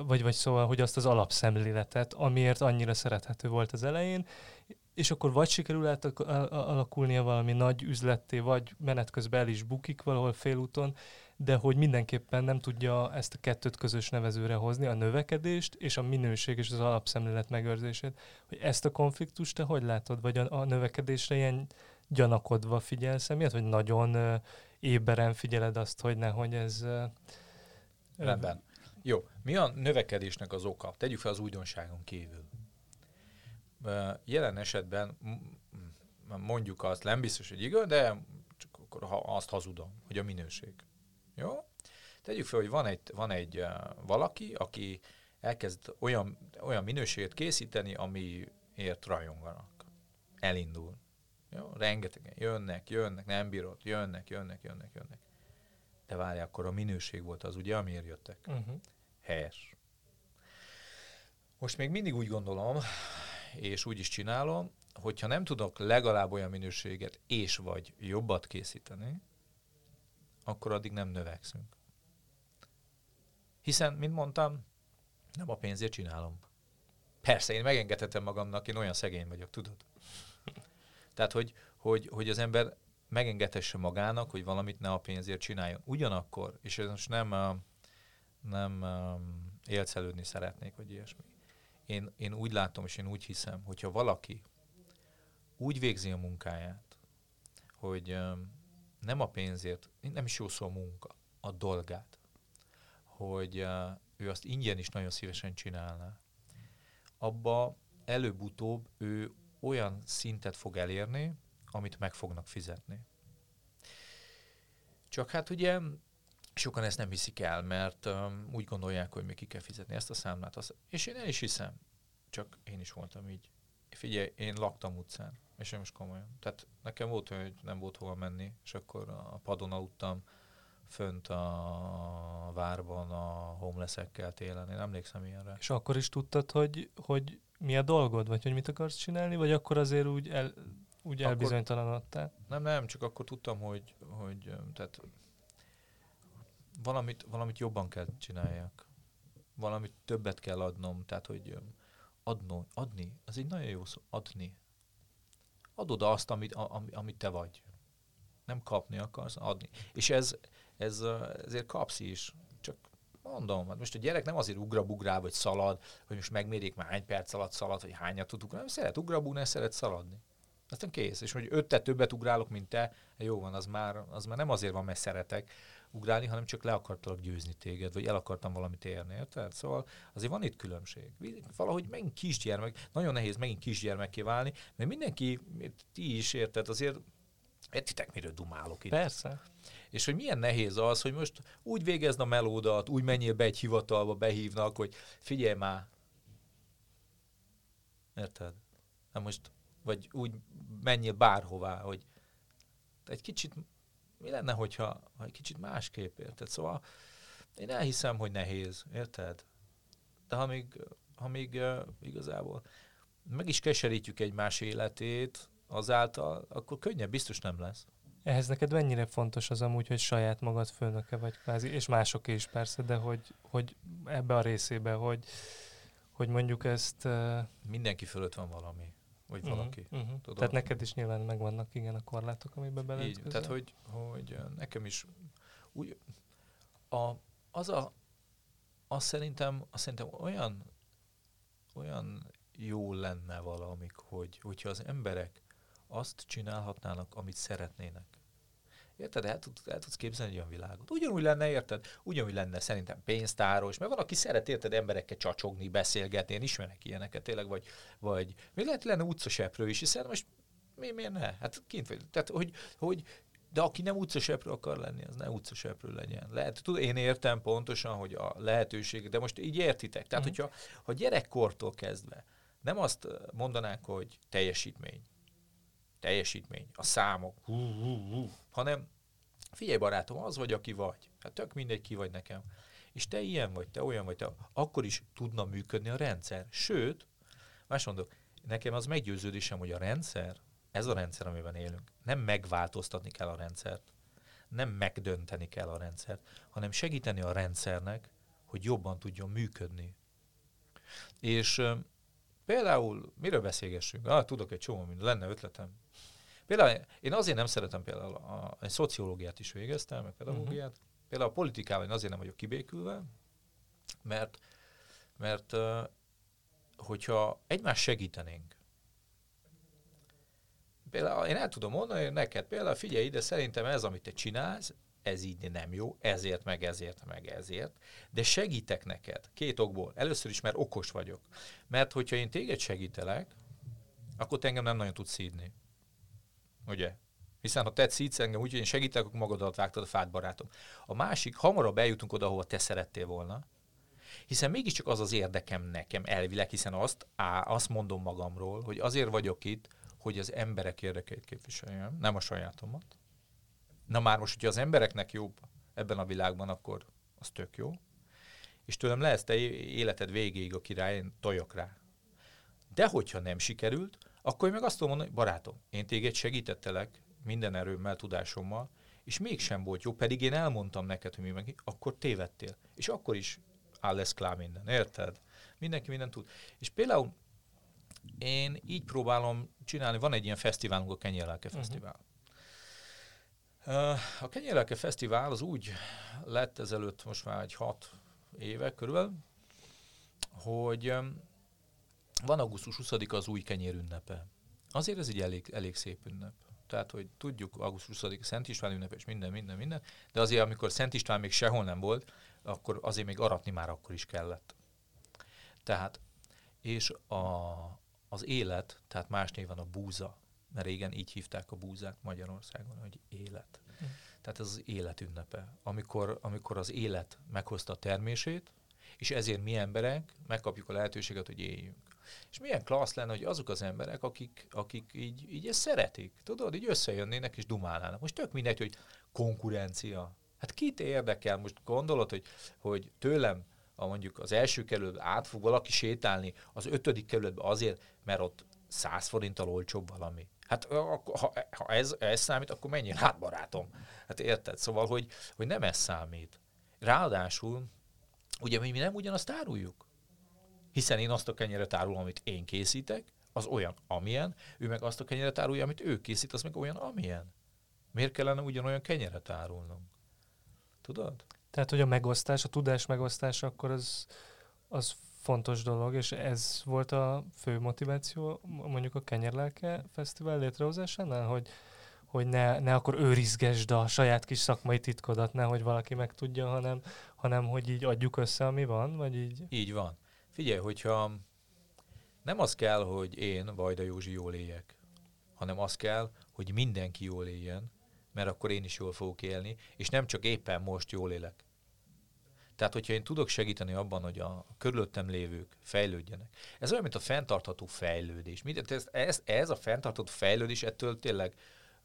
vagy, vagy szóval, hogy azt az alapszemléletet, amiért annyira szerethető volt az elején, és akkor vagy sikerül alakulnia valami nagy üzletté, vagy menet közben el is bukik valahol félúton, de hogy mindenképpen nem tudja ezt a kettőt közös nevezőre hozni, a növekedést és a minőség és az alapszemlélet megőrzését. Hogy ezt a konfliktust te hogy látod, vagy a, a növekedésre ilyen gyanakodva figyelsz emiatt, vagy nagyon uh, éberen figyeled azt, hogy nehogy ez... Rendben. Jó. Mi a növekedésnek az oka? Tegyük fel az újdonságon kívül. Jelen esetben mondjuk azt, nem biztos, hogy igaz, de csak akkor ha azt hazudom, hogy a minőség. Jó? Tegyük fel, hogy van egy, van egy uh, valaki, aki elkezd olyan, olyan minőséget készíteni, amiért rajonganak. Elindul. Jó? Rengetegen jönnek, jönnek, nem bírod, jönnek, jönnek, jönnek, jönnek. De várj, akkor a minőség volt az, ugye, amiért jöttek. Uh-huh. Helyes. Most még mindig úgy gondolom, és úgy is csinálom, hogyha nem tudok legalább olyan minőséget és vagy jobbat készíteni, akkor addig nem növekszünk. Hiszen, mint mondtam, nem a pénzért csinálom. Persze, én megengedhetem magamnak, én olyan szegény vagyok, tudod? Tehát, hogy, hogy, hogy az ember megengedhesse magának, hogy valamit ne a pénzért csináljon. Ugyanakkor, és ez most nem, nem élcelődni szeretnék, vagy ilyesmi. Én, én úgy látom, és én úgy hiszem, hogyha valaki úgy végzi a munkáját, hogy nem a pénzért, nem is jó szó a munka, a dolgát, hogy ő azt ingyen is nagyon szívesen csinálná, abba előbb-utóbb ő olyan szintet fog elérni, amit meg fognak fizetni. Csak hát ugye sokan ezt nem hiszik el, mert um, úgy gondolják, hogy még ki kell fizetni ezt a számlát. Azt, és én el is hiszem, csak én is voltam így. Figyelj, én laktam utcán, és én most komolyan. Tehát nekem volt hogy nem volt hova menni, és akkor a padon aludtam fönt a várban a homelessekkel télen. Én emlékszem ilyenre. És akkor is tudtad, hogy, hogy mi a dolgod, vagy hogy mit akarsz csinálni, vagy akkor azért úgy, el, úgy Akkor- elbizonytalanodtál? Nem, nem, csak akkor tudtam, hogy, hogy tehát valamit, valamit jobban kell csináljak. Valamit többet kell adnom, tehát hogy adno, adni, az egy nagyon jó szó, adni. Adod azt, amit, a, ami- amit te vagy. Nem kapni akarsz, adni. És ez, ez ezért kapsz is. Csak mondom, hát most a gyerek nem azért ugrabugrál, vagy szalad, hogy most megmérjék már hány perc alatt szalad, vagy hányat tud ugrálni, szeret ugrabugrálni, szeret szaladni. Aztán kész. És hogy öttel többet ugrálok, mint te, jó van, az már, az már nem azért van, mert szeretek ugrálni, hanem csak le akartalak győzni téged, vagy el akartam valamit érni, érted? Szóval azért van itt különbség. Valahogy megint kisgyermek, nagyon nehéz megint kisgyermekké válni, mert mindenki, ti is érted, azért Értitek, miről dumálok itt? Persze. És hogy milyen nehéz az, hogy most úgy végezd a melódat, úgy menjél be egy hivatalba, behívnak, hogy figyelj már. Érted? Hát most, vagy úgy menjél bárhová, hogy egy kicsit, mi lenne, hogyha ha egy kicsit másképp, érted? Szóval én elhiszem, hogy nehéz, érted? De ha még, ha még uh, igazából meg is keserítjük egymás életét azáltal, akkor könnyebb biztos nem lesz. Ehhez neked mennyire fontos az amúgy, hogy saját magad főnöke vagy kvázi, és mások is persze, de hogy, hogy ebbe a részébe, hogy, hogy mondjuk ezt... Uh, Mindenki fölött van valami, vagy valaki. Uh-huh, uh-huh. Tudod? Tehát neked is nyilván megvannak igen a korlátok, amiben Így, beleütközöl. tehát, hogy, hogy nekem is úgy, a, az a, az szerintem, az szerintem olyan, olyan jó lenne valamik, hogy, hogyha az emberek azt csinálhatnának, amit szeretnének. Érted? El, tud, el tudsz képzelni egy olyan világot. Ugyanúgy lenne, érted? Ugyanúgy lenne szerintem pénztáros, mert valaki szeret, érted, emberekkel csacsogni, beszélgetni, én ismerek ilyeneket tényleg, vagy, vagy még lehet lenne utcaseprő is, hiszen most mi, miért ne? Hát kint vagy. Tehát, hogy, hogy de aki nem utcaseprő akar lenni, az ne utcaseprő legyen. Lehet, tud, én értem pontosan, hogy a lehetőség, de most így értitek. Tehát, Mhm. hogyha ha gyerekkortól kezdve nem azt mondanák, hogy teljesítmény, teljesítmény, a számok, hú, hú, hú, hanem figyelj barátom, az vagy, aki vagy. Hát tök mindegy, ki vagy nekem. És te ilyen vagy, te olyan vagy, te, akkor is tudna működni a rendszer. Sőt, más mondok, nekem az meggyőződésem, hogy a rendszer, ez a rendszer, amiben élünk, nem megváltoztatni kell a rendszert, nem megdönteni kell a rendszert, hanem segíteni a rendszernek, hogy jobban tudjon működni. És például, miről beszélgessünk? Ah, tudok egy csomó minden, lenne ötletem. Például én azért nem szeretem például a, a, szociológiát is végeztem, meg pedagógiát. Uh-huh. Például a politikával én azért nem vagyok kibékülve, mert, mert hogyha egymást segítenénk, például én el tudom mondani hogy neked, például figyelj ide, szerintem ez, amit te csinálsz, ez így nem jó, ezért, meg ezért, meg ezért, de segítek neked két okból. Először is, mert okos vagyok. Mert hogyha én téged segítelek, akkor te engem nem nagyon tudsz szídni. Ugye? Hiszen ha te szídsz engem úgy, én segítek, akkor magadat vágtad a fát, barátom. A másik, hamarabb eljutunk oda, ahova te szerettél volna, Hiszen mégiscsak az az érdekem nekem elvileg, hiszen azt, á, azt mondom magamról, hogy azért vagyok itt, hogy az emberek érdekeit képviseljem, nem a sajátomat. Na már most, hogyha az embereknek jobb ebben a világban, akkor az tök jó. És tőlem lesz te életed végéig a király, én tojok rá. De hogyha nem sikerült, akkor én meg azt tudom mondani, hogy barátom, én téged segítettelek minden erőmmel, tudásommal, és mégsem volt jó, pedig én elmondtam neked, hogy mi meg, akkor tévedtél. És akkor is áll lesz klá minden, érted? Mindenki mindent tud. És például én így próbálom csinálni, van egy ilyen fesztiválunk, a Kenyérlelke uh-huh. Fesztivál. A Kenyérlelke Fesztivál az úgy lett ezelőtt most már egy hat éve körülbelül, hogy van augusztus 20 az új kenyér ünnepe. Azért ez egy elég, elég szép ünnep. Tehát, hogy tudjuk, augusztus 20 Szent István ünnep és minden, minden, minden, de azért, amikor Szent István még sehol nem volt, akkor azért még aratni már akkor is kellett. Tehát, és a, az élet, tehát más néven a búza, mert régen így hívták a búzát Magyarországon, hogy élet. Hm. Tehát ez az élet ünnepe, amikor, amikor az élet meghozta a termését, és ezért mi emberek megkapjuk a lehetőséget, hogy éljünk. És milyen klassz lenne, hogy azok az emberek, akik, akik így, így ezt szeretik, tudod, így összejönnének és dumálnának. Most tök mindegy, hogy konkurencia. Hát kit érdekel? Most gondolod, hogy, hogy tőlem a mondjuk az első kerületbe át fog valaki sétálni, az ötödik kerületbe azért, mert ott száz forinttal olcsóbb valami. Hát ha, ha ez, ez számít, akkor mennyi? Hát barátom. Hát érted? Szóval, hogy, hogy nem ez számít. Ráadásul, ugye mi nem ugyanazt áruljuk. Hiszen én azt a kenyeret árulom, amit én készítek, az olyan, amilyen, ő meg azt a kenyeret árulja, amit ő készít, az meg olyan, amilyen. Miért kellene ugyanolyan kenyeret árulnom? Tudod? Tehát, hogy a megosztás, a tudás megosztása, akkor az, az fontos dolog, és ez volt a fő motiváció mondjuk a Kenyerlelke Fesztivál létrehozásánál, hogy, hogy ne, ne akkor őrizgesd a saját kis szakmai titkodat, ne, hogy valaki megtudja, hanem, hanem hogy így adjuk össze, ami van, vagy így? Így van. Figyelj, hogyha nem az kell, hogy én, Vajda Józsi jól éljek, hanem az kell, hogy mindenki jól éljen, mert akkor én is jól fogok élni, és nem csak éppen most jól élek. Tehát, hogyha én tudok segíteni abban, hogy a körülöttem lévők fejlődjenek. Ez olyan, mint a fenntartható fejlődés. Ez, ez, ez a fenntartható fejlődés, ettől tényleg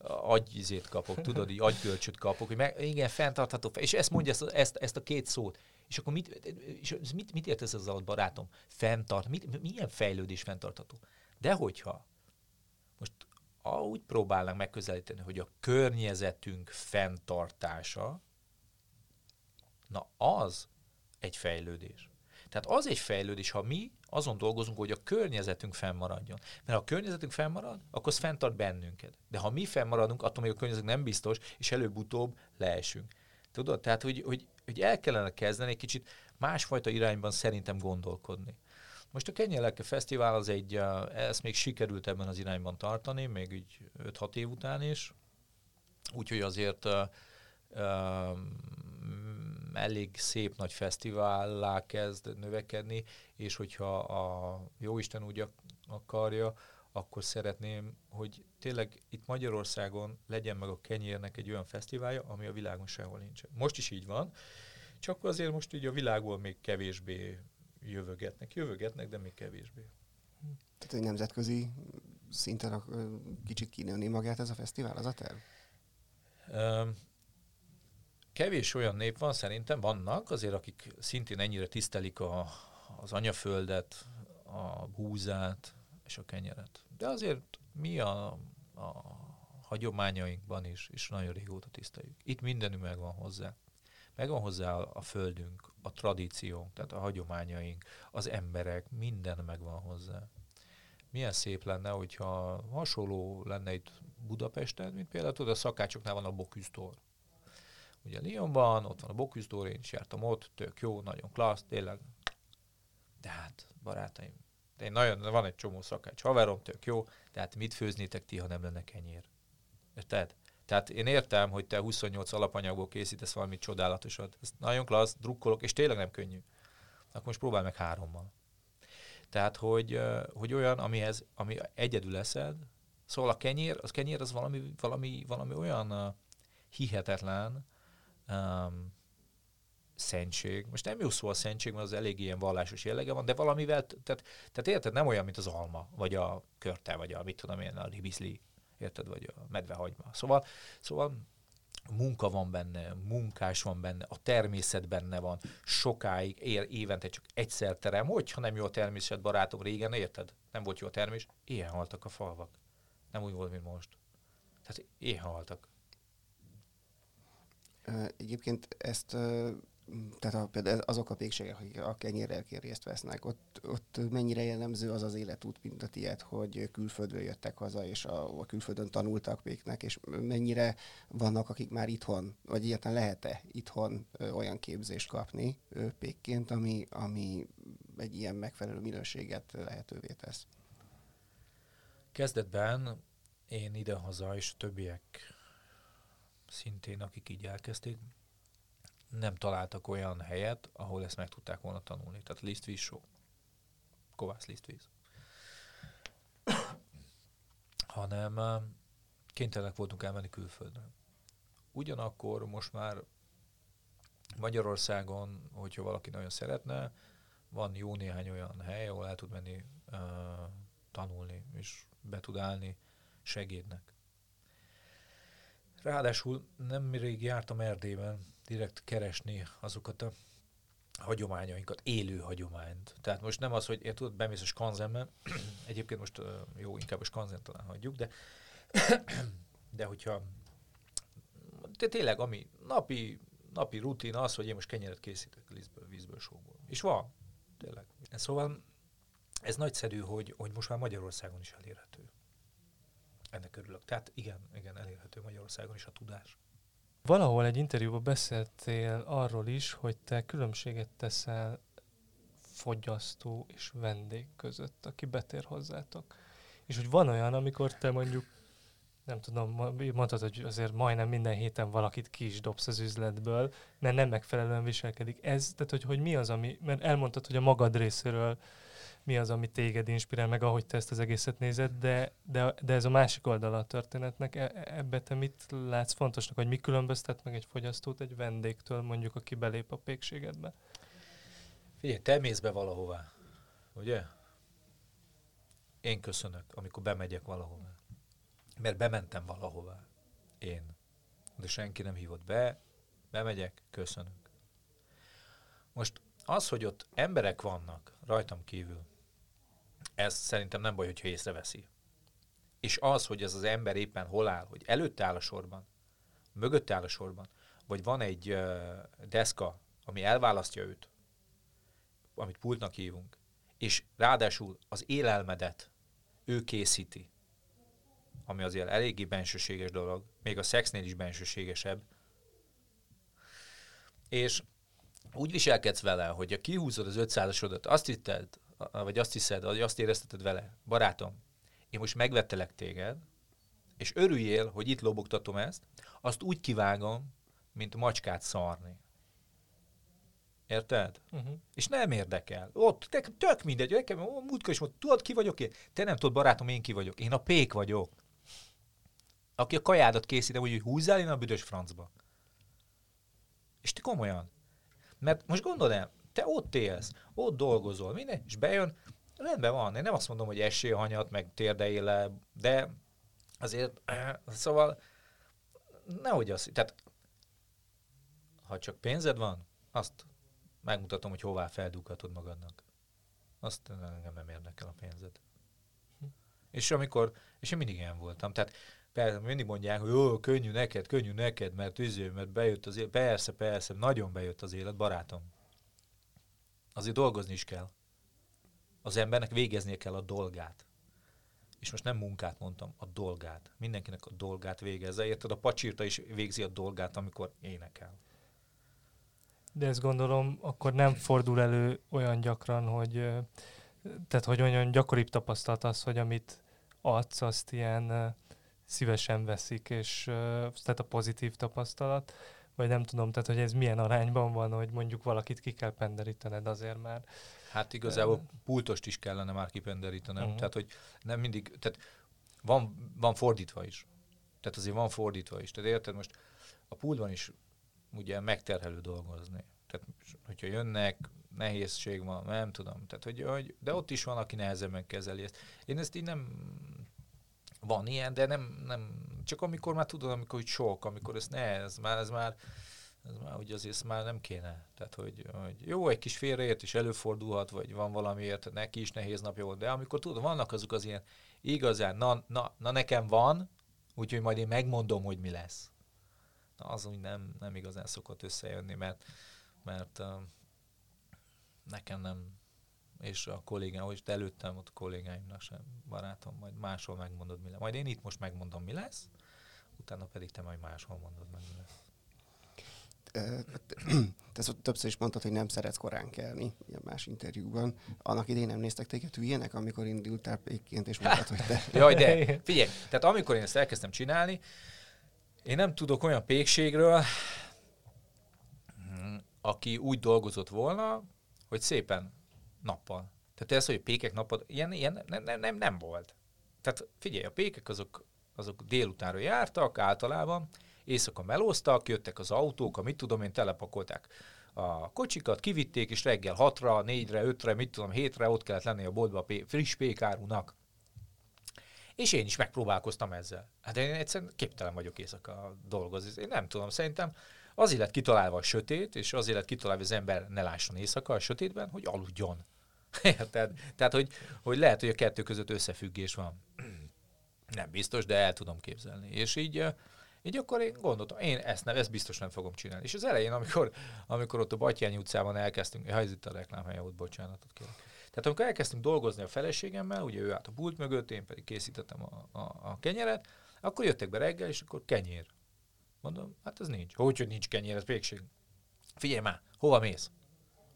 agyizét kapok, tudod, így agygölcsöt kapok, hogy meg, igen, fenntartható. És ezt mondja ezt, ezt, ezt a két szót. És akkor mit, és mit, mit értesz ezzel alatt, barátom? Fenntart, mit, milyen fejlődés fenntartható? De hogyha most úgy próbálnánk megközelíteni, hogy a környezetünk fenntartása, na az egy fejlődés. Tehát az egy fejlődés, ha mi azon dolgozunk, hogy a környezetünk fennmaradjon. Mert ha a környezetünk fennmarad, akkor az fenntart bennünket. De ha mi fennmaradunk, attól még a környezetünk nem biztos, és előbb-utóbb leesünk. Tudod? Tehát, hogy, hogy, hogy el kellene kezdeni egy kicsit másfajta irányban szerintem gondolkodni. Most a Kenyeleke Fesztivál az egy, ezt még sikerült ebben az irányban tartani, még így 5-6 év után is, úgyhogy azért elég szép nagy fesztivállá kezd növekedni, és hogyha a Jóisten úgy akarja, akkor szeretném, hogy tényleg itt Magyarországon legyen meg a kenyérnek egy olyan fesztiválja, ami a világon sehol nincsen. Most is így van, csak azért most így a világból még kevésbé jövögetnek. Jövögetnek, de még kevésbé. Tehát egy nemzetközi szinten kicsit kinőni magát ez a fesztivál, az a terv? Kevés olyan nép van, szerintem vannak, azért akik szintén ennyire tisztelik a, az anyaföldet, a búzát és a kenyeret. De azért mi a, a hagyományainkban is, és nagyon régóta tiszteljük. Itt mindenünk megvan hozzá. Megvan hozzá a, földünk, a tradíciónk, tehát a hagyományaink, az emberek, minden megvan hozzá. Milyen szép lenne, hogyha hasonló lenne itt Budapesten, mint például tudod, a szakácsoknál van a Boküsztor. Ugye Lyonban, ott van a Boküsztor, én is jártam ott, tök jó, nagyon klassz, tényleg. De hát, barátaim, de én nagyon, van egy csomó szakács haverom, tök jó, tehát mit főznétek ti, ha nem lenne kenyér? Érted? Tehát én értem, hogy te 28 alapanyagból készítesz valami csodálatosat. Ez nagyon klassz, drukkolok, és tényleg nem könnyű. Akkor most próbálj meg hárommal. Tehát, hogy, hogy olyan, amihez, ami egyedül leszed, szóval a kenyér, az kenyér az valami, valami, valami olyan hihetetlen um, szentség. Most nem jó szó a szentség, mert az elég ilyen vallásos jellege van, de valamivel, tehát, tehát érted, nem olyan, mint az alma, vagy a körte, vagy a mit tudom én, a libizli, érted, vagy a medvehagyma. Szóval, szóval munka van benne, munkás van benne, a természet benne van, sokáig, ér, évente csak egyszer terem, hogyha nem jó a természet, barátom, régen, érted? Nem volt jó a termés, ilyen haltak a falvak. Nem úgy volt, mint most. Tehát ilyen haltak. Egyébként ezt tehát a, például azok a pékségek, akik a kenyérrel részt vesznek, ott, ott mennyire jellemző az az életút, mint a tiéd, hogy külföldről jöttek haza, és a, a külföldön tanultak péknek, és mennyire vannak, akik már itthon, vagy egyáltalán lehet-e itthon olyan képzést kapni ö, pékként, ami, ami egy ilyen megfelelő minőséget lehetővé tesz? Kezdetben én idehaza, és többiek szintén, akik így elkezdték, nem találtak olyan helyet, ahol ezt meg tudták volna tanulni. Tehát lisztvíz show. Kovász lisztvíz. Hanem kénytelenek voltunk elmenni külföldre. Ugyanakkor most már Magyarországon, hogyha valaki nagyon szeretne, van jó néhány olyan hely, ahol el tud menni uh, tanulni, és be tud állni segédnek. Ráadásul nem rég jártam Erdélyben, direkt keresni azokat a hagyományainkat, élő hagyományt. Tehát most nem az, hogy én tudod, bemész a skanzenbe, [CLEARS THROAT] egyébként most jó, inkább a skanzen talán hagyjuk, de [CLEARS THROAT] de hogyha de tényleg, ami napi, napi rutin az, hogy én most kenyeret készítek vízből, vízből, sóból. És van, tényleg. Szóval ez nagyszerű, hogy, hogy most már Magyarországon is elérhető. Ennek örülök. Tehát igen, igen, elérhető Magyarországon is a tudás. Valahol egy interjúban beszéltél arról is, hogy te különbséget teszel fogyasztó és vendég között, aki betér hozzátok. És hogy van olyan, amikor te mondjuk, nem tudom, mondtad, hogy azért majdnem minden héten valakit ki is dobsz az üzletből, mert nem megfelelően viselkedik. Ez, tehát hogy, hogy mi az, ami, mert elmondtad, hogy a magad részéről mi az, ami téged inspirál, meg ahogy te ezt az egészet nézed, de, de, de ez a másik oldala a történetnek. E, ebbe te mit látsz fontosnak, hogy mi különböztet meg egy fogyasztót egy vendégtől, mondjuk, aki belép a pékségedbe? Figyelj, te mész be valahová, ugye? Én köszönök, amikor bemegyek valahová. Mert bementem valahová. Én. De senki nem hívott be, bemegyek, köszönök. Most az, hogy ott emberek vannak rajtam kívül, ez szerintem nem baj, hogyha észreveszi. És az, hogy ez az ember éppen hol áll, hogy előtte áll a sorban, mögötte áll a sorban, vagy van egy uh, deszka, ami elválasztja őt, amit pultnak hívunk, és ráadásul az élelmedet ő készíti, ami azért eléggé bensőséges dolog, még a szexnél is bensőségesebb, és úgy viselkedsz vele, hogy a kihúzod az 500-asodat, azt hitted, vagy azt hiszed, vagy azt érezteted vele, barátom, én most megvettelek téged, és örüljél, hogy itt lobogtatom ezt, azt úgy kivágom, mint macskát szarni. Érted? Uh-huh. És nem érdekel. Ott te, tök mindegy, nekem múltkor is mondta, tudod ki vagyok én? Te nem tudod, barátom, én ki vagyok. Én a pék vagyok. Aki a kajádat készítem, hogy húzzál én a büdös francba. És te komolyan. Mert most gondold el, te ott élsz, ott dolgozol, minden, és bejön, rendben van, én nem azt mondom, hogy esély hanyat, meg térdei le, de azért, [CLEARS THROAT] szóval nehogy az, tehát ha csak pénzed van, azt megmutatom, hogy hová feldughatod magadnak. Azt engem nem érdekel a pénzed. És amikor, és én mindig ilyen voltam, tehát persze mindig mondják, hogy jó, könnyű neked, könnyű neked, mert üző, mert bejött az élet. Persze, persze, nagyon bejött az élet, barátom azért dolgozni is kell. Az embernek végeznie kell a dolgát. És most nem munkát mondtam, a dolgát. Mindenkinek a dolgát végezze. Érted? A pacsírta is végzi a dolgát, amikor énekel. De ezt gondolom, akkor nem fordul elő olyan gyakran, hogy tehát hogy olyan gyakoribb tapasztalat az, hogy amit adsz, azt ilyen szívesen veszik, és tehát a pozitív tapasztalat, vagy nem tudom, tehát hogy ez milyen arányban van, hogy mondjuk valakit ki kell penderítened azért már. Hát igazából pultost is kellene már kipenderítenem, uh-huh. tehát hogy nem mindig, tehát van, van fordítva is. Tehát azért van fordítva is. Tehát érted, most a pultban is ugye megterhelő dolgozni. Tehát, hogyha jönnek, nehézség van, nem tudom. Tehát, hogy, hogy, de ott is van, aki nehezebben kezeli ezt. Én ezt így nem... Van ilyen, de nem, nem csak amikor már tudod, amikor hogy sok, amikor ez ne, ez már, ez már, ez már hogy azért ez már nem kéne. Tehát, hogy, hogy jó, egy kis félreért is előfordulhat, vagy van valamiért, neki is nehéz napja volt, de amikor tudod, vannak azok az ilyen igazán, na, na, na nekem van, úgyhogy majd én megmondom, hogy mi lesz. Na, az úgy nem, nem igazán szokott összejönni, mert, mert uh, nekem nem, és a kollégám, hogy előttem ott kollégáimnak sem, barátom, majd máshol megmondod, mi lesz. Majd én itt most megmondom, mi lesz, utána pedig te majd máshol mondod meg, mi lesz. [CLEARS THROAT] Te többször is mondtad, hogy nem szeretsz korán kelni a más interjúban. Annak idén nem néztek téged hülyének, amikor indultál pékként, és mondtad, hogy te... [LAUGHS] Jaj, de [LAUGHS] figyelj, tehát amikor én ezt elkezdtem csinálni, én nem tudok olyan pékségről, aki úgy dolgozott volna, hogy szépen nappal. Tehát ez, hogy pékek nappal, ilyen, ilyen nem, nem, nem, nem volt. Tehát figyelj, a pékek azok, azok délutánra jártak általában, éjszaka melóztak, jöttek az autók, amit tudom én, telepakolták a kocsikat, kivitték, és reggel 6-ra, 4-re, 5-re, mit tudom, 7-re ott kellett lenni a boltba a pé- friss pékárunak. És én is megpróbálkoztam ezzel. Hát én egyszerűen képtelen vagyok éjszaka dolgozni. Én nem tudom, szerintem azért lett kitalálva a sötét, és azért lett kitalálva, az ember ne lásson éjszaka a sötétben, hogy aludjon. [LAUGHS] tehát, tehát hogy, hogy lehet, hogy a kettő között összefüggés van. nem biztos, de el tudom képzelni. És így, így akkor én gondoltam, én ezt, nem, ezt biztos nem fogom csinálni. És az elején, amikor, amikor ott a Batyányi utcában elkezdtünk, ha ez itt a reklámhelye volt, bocsánatot kérek. Tehát amikor elkezdtünk dolgozni a feleségemmel, ugye ő állt a pult mögött, én pedig készítettem a, a, a kenyeret, akkor jöttek be reggel, és akkor kenyér. Mondom, hát ez nincs. Hogy, hogy nincs kenyér, ez végség. Figyelj már, hova mész?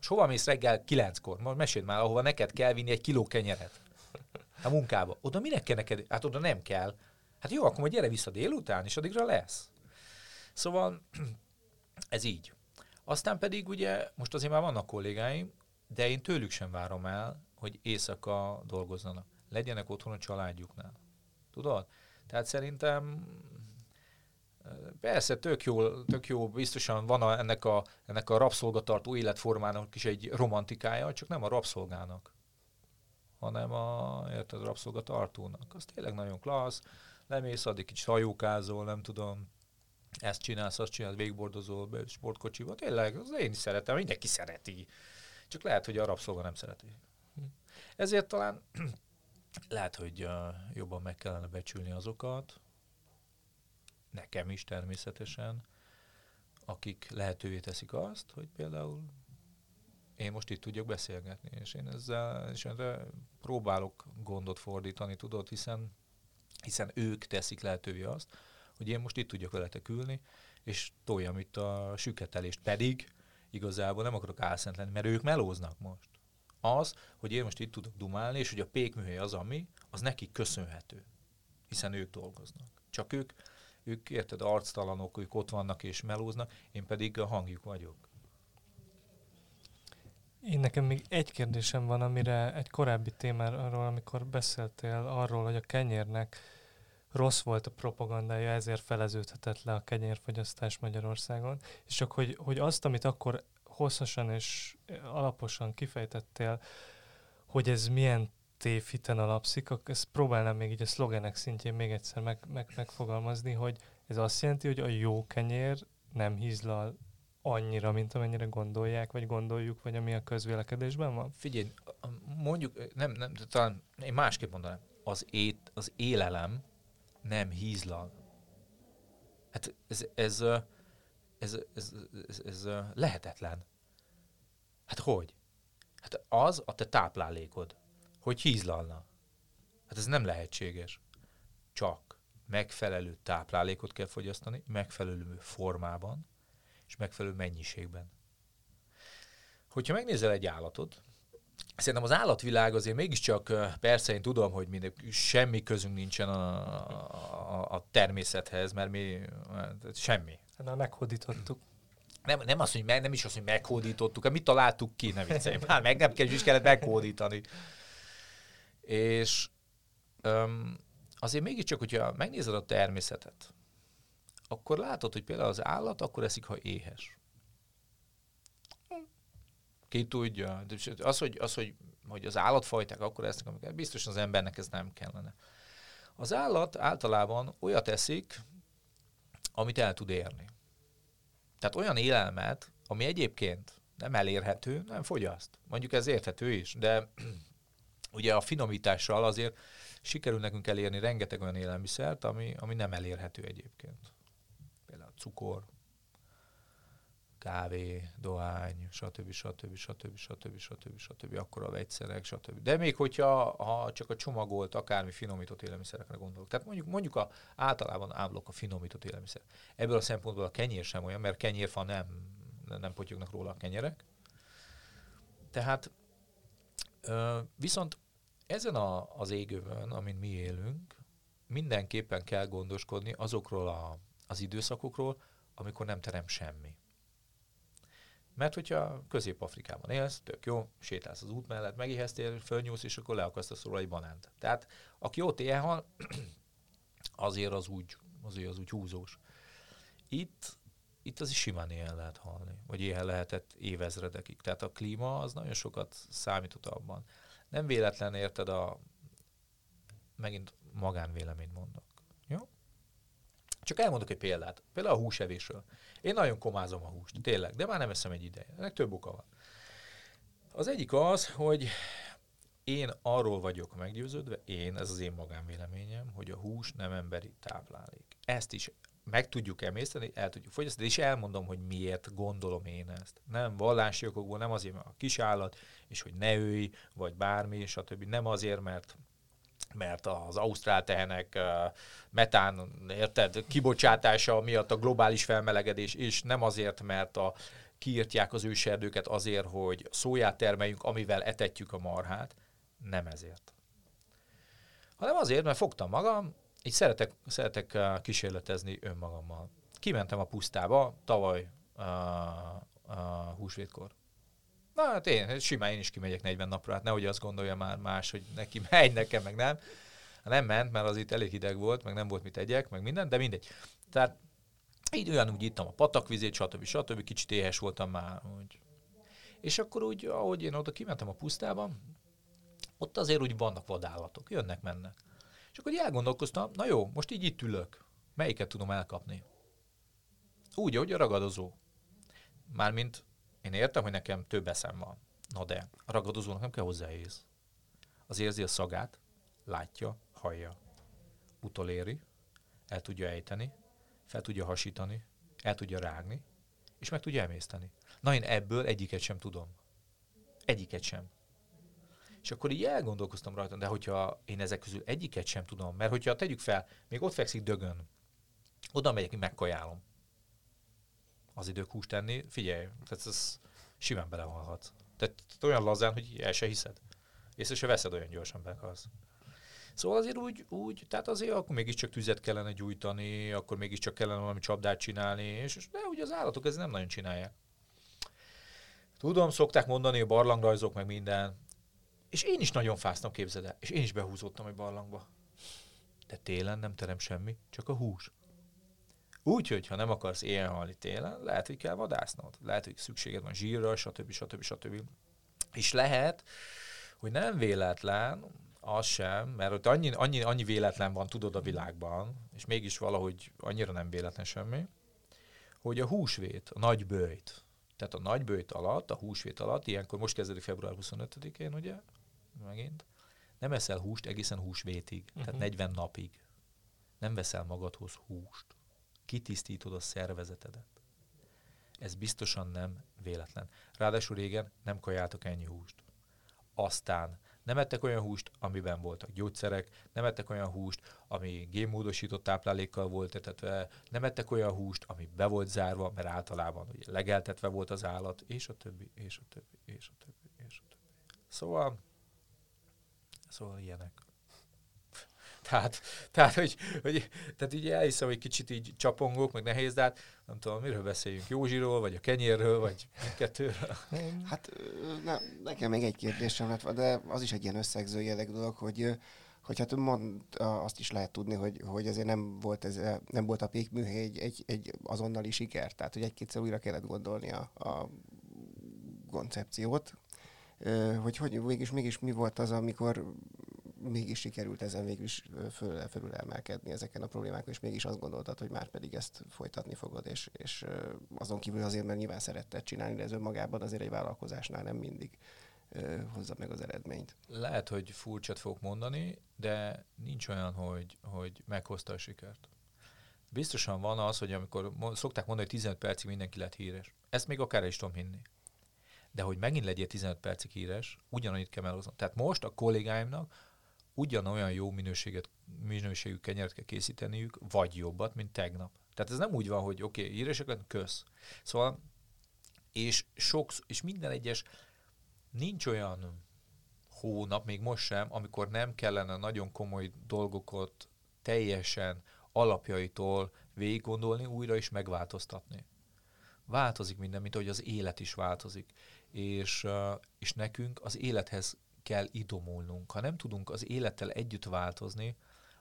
És hova mész reggel kilenckor? Most meséld már, ahova neked kell vinni egy kiló kenyeret. A munkába. Oda minek kell neked? Hát oda nem kell. Hát jó, akkor majd gyere vissza délután, és addigra lesz. Szóval [CLEARS THROAT] ez így. Aztán pedig ugye, most azért már vannak kollégáim, de én tőlük sem várom el, hogy éjszaka dolgozzanak. Legyenek otthon a családjuknál. Tudod? Tehát szerintem Persze, tök jó, tök jó, biztosan van a, ennek, a, ennek a rabszolgatartó életformának is egy romantikája, csak nem a rabszolgának, hanem a, érted, a rabszolgatartónak. Az tényleg nagyon klassz, lemész, addig kicsit hajókázol, nem tudom, ezt csinálsz, azt csinálsz, végbordozol, sportkocsival, tényleg, az én is szeretem, mindenki szereti. Csak lehet, hogy a rabszolga nem szereti. Ezért talán [CLEARS THROAT] lehet, hogy jobban meg kellene becsülni azokat, nekem is természetesen, akik lehetővé teszik azt, hogy például én most itt tudjak beszélgetni, és én ezzel és erre próbálok gondot fordítani, tudod, hiszen, hiszen ők teszik lehetővé azt, hogy én most itt tudjak veletek ülni, és toljam itt a süketelést. Pedig igazából nem akarok álszent lenni, mert ők melóznak most. Az, hogy én most itt tudok dumálni, és hogy a pékműhely az, ami, az nekik köszönhető. Hiszen ők dolgoznak. Csak ők ők érted, arctalanok, ők ott vannak és melóznak, én pedig a hangjuk vagyok. Én nekem még egy kérdésem van, amire egy korábbi témáról, amikor beszéltél arról, hogy a kenyérnek rossz volt a propagandája, ezért feleződhetett le a kenyérfogyasztás Magyarországon, és csak hogy, hogy azt, amit akkor hosszasan és alaposan kifejtettél, hogy ez milyen tévhiten alapszik, ezt próbálnám még így a szlogenek szintjén még egyszer meg, meg, megfogalmazni, hogy ez azt jelenti, hogy a jó kenyér nem hízlal annyira, mint amennyire gondolják, vagy gondoljuk, vagy ami a közvélekedésben van? Figyelj, mondjuk, nem, nem, talán én másképp mondanám, az, ét, az élelem nem hízlal. Hát ez, ez, ez, ez, ez, ez, ez lehetetlen. Hát hogy? Hát az a te táplálékod hogy hízlalna. Hát ez nem lehetséges. Csak megfelelő táplálékot kell fogyasztani, megfelelő formában, és megfelelő mennyiségben. Hogyha megnézel egy állatot, Szerintem az állatvilág azért mégiscsak, persze én tudom, hogy minden, semmi közünk nincsen a, a, a természethez, mert mi hát semmi. Hát már meghódítottuk. Nem, nem, az, hogy meg, nem is az, hogy meghódítottuk, mit találtuk ki, nem viccelj. [LAUGHS] Már meg nem kell, is kellett meghódítani. És öm, azért mégiscsak, hogyha megnézed a természetet, akkor látod, hogy például az állat akkor eszik, ha éhes. Ki tudja. Az, hogy, az, hogy, hogy az állatfajták akkor esznek, amiket biztosan az embernek ez nem kellene. Az állat általában olyat eszik, amit el tud érni. Tehát olyan élelmet, ami egyébként nem elérhető, nem fogyaszt. Mondjuk ez érthető is, de ugye a finomítással azért sikerül nekünk elérni rengeteg olyan élelmiszert, ami, ami nem elérhető egyébként. Például cukor, kávé, dohány, stb. stb. stb. stb. stb. stb. akkor a vegyszerek, stb. De még hogyha ha csak a csomagolt, akármi finomított élelmiszerekre gondolok. Tehát mondjuk, mondjuk a, általában ámlok a finomított élelmiszer. Ebből a szempontból a kenyér sem olyan, mert kenyérfa nem, nem potyognak róla a kenyerek. Tehát viszont ezen a, az égővön, amin mi élünk, mindenképpen kell gondoskodni azokról a, az időszakokról, amikor nem terem semmi. Mert hogyha Közép-Afrikában élsz, tök jó, sétálsz az út mellett, megiheztél, fölnyúlsz, és akkor leakasztasz róla egy banánt. Tehát aki ott élhal, [CLEARS THROAT] azért az úgy, azért az úgy húzós. Itt, itt az is simán éhen lehet halni, vagy éhen lehetett évezredekig. Tehát a klíma az nagyon sokat számított abban. Nem véletlen érted a, megint magánvéleményt mondok. Jó? Csak elmondok egy példát. Például a húsevésről. Én nagyon komázom a húst, tényleg, de már nem eszem egy ideje. Ennek több oka van. Az egyik az, hogy én arról vagyok meggyőződve, én, ez az én magánvéleményem, hogy a hús nem emberi táplálék. Ezt is meg tudjuk emészteni, el tudjuk fogyasztani, és elmondom, hogy miért gondolom én ezt. Nem vallási okokból, nem azért, mert a kisállat, és hogy ne őj, vagy bármi, stb. Nem azért, mert mert az ausztrál tehenek metán, érted, kibocsátása miatt a globális felmelegedés, és nem azért, mert a, kiírtják az őserdőket azért, hogy szóját termeljünk, amivel etetjük a marhát. Nem ezért. Hanem azért, mert fogtam magam, így szeretek, szeretek kísérletezni önmagammal. Kimentem a pusztába tavaly a, a húsvétkor. Na hát én, simán én is kimegyek 40 napra, hát nehogy azt gondolja már más, hogy neki [LAUGHS] megy, nekem meg nem. Nem ment, mert az itt elég hideg volt, meg nem volt mit egyek, meg minden, de mindegy. Tehát így olyan úgy ittam a patakvizét, stb. stb. Kicsit éhes voltam már. Úgy. És akkor úgy, ahogy én oda kimentem a pusztába, ott azért úgy vannak vadállatok, jönnek, mennek. És akkor elgondolkoztam, na jó, most így itt ülök, melyiket tudom elkapni? Úgy, ahogy a ragadozó. Mármint én értem, hogy nekem több eszem van. Na de, a ragadozónak nem kell hozzá ész. Az érzi a szagát, látja, hallja. Utoléri, el tudja ejteni, fel tudja hasítani, el tudja rágni, és meg tudja emészteni. Na én ebből egyiket sem tudom. Egyiket sem. És akkor így elgondolkoztam rajta, de hogyha én ezek közül egyiket sem tudom, mert hogyha tegyük fel, még ott fekszik dögön, oda megyek, megkajálom az idők húst tenni, figyelj, tehát ez simán belehalhat. Tehát olyan lazán, hogy el se hiszed. Észre se veszed olyan gyorsan bekalsz. Szóval azért úgy, úgy, tehát azért akkor mégiscsak tüzet kellene gyújtani, akkor mégiscsak kellene valami csapdát csinálni, és, de ugye az állatok ezt nem nagyon csinálják. Tudom, szokták mondani a barlangrajzok, meg minden. És én is nagyon fáztam, képzeld el. És én is behúzottam egy barlangba. De télen nem terem semmi, csak a hús. Úgyhogy, ha nem akarsz éjjel halni télen, lehet, hogy kell vadásznod. Lehet, hogy szükséged van zsírra, stb. stb. stb. És lehet, hogy nem véletlen, az sem, mert ott annyi, annyi, annyi véletlen van, tudod a világban, és mégis valahogy annyira nem véletlen semmi, hogy a húsvét, a nagy bőjt, tehát a nagy bőjt alatt, a húsvét alatt, ilyenkor most kezdődik február 25-én, ugye, megint, nem eszel húst egészen húsvétig, uh-huh. tehát 40 mhm. napig. Nem veszel magadhoz húst kitisztítod a szervezetedet. Ez biztosan nem véletlen. Ráadásul régen nem kajáltak ennyi húst. Aztán nem ettek olyan húst, amiben voltak gyógyszerek, nem ettek olyan húst, ami génmódosított táplálékkal volt etetve, nem ettek olyan húst, ami be volt zárva, mert általában ugye legeltetve volt az állat, és a többi, és a többi, és a többi, és a többi. Szóval, szóval ilyenek. Tehát, tehát, hogy, hogy, tehát így elhiszem, hogy kicsit így csapongok, meg nehéz, de hát nem tudom, miről beszéljünk, Józsiról, vagy a kenyérről, vagy kettőről. Hát na, nekem még egy kérdésem lett, de az is egy ilyen összegző jelleg dolog, hogy hogy hát mond, azt is lehet tudni, hogy, hogy azért nem volt, ez, nem volt a pékműhely egy, egy, egy azonnali siker, tehát hogy egy-kétszer újra kellett gondolni a, a koncepciót, hogy, hogy mégis, mégis mi volt az, amikor mégis sikerült ezen végül is föl, fölül emelkedni ezeken a problémákon, és mégis azt gondoltad, hogy már pedig ezt folytatni fogod, és, és azon kívül azért, mert nyilván szeretted csinálni, de ez önmagában azért egy vállalkozásnál nem mindig hozza meg az eredményt. Lehet, hogy furcsát fogok mondani, de nincs olyan, hogy, hogy meghozta a sikert. Biztosan van az, hogy amikor szokták mondani, hogy 15 percig mindenki lett híres. Ezt még akár is tudom hinni. De hogy megint legyél 15 percig híres, ugyanannyit kell melhoznom. Tehát most a kollégáimnak ugyanolyan jó minőséget, minőségű kenyeret kell készíteniük, vagy jobbat, mint tegnap. Tehát ez nem úgy van, hogy oké, okay, híresek kösz. Szóval, és sok, és minden egyes, nincs olyan hónap, még most sem, amikor nem kellene nagyon komoly dolgokat teljesen alapjaitól végig gondolni, újra is megváltoztatni. Változik minden, mint ahogy az élet is változik. És, és nekünk az élethez kell idomulnunk. Ha nem tudunk az élettel együtt változni,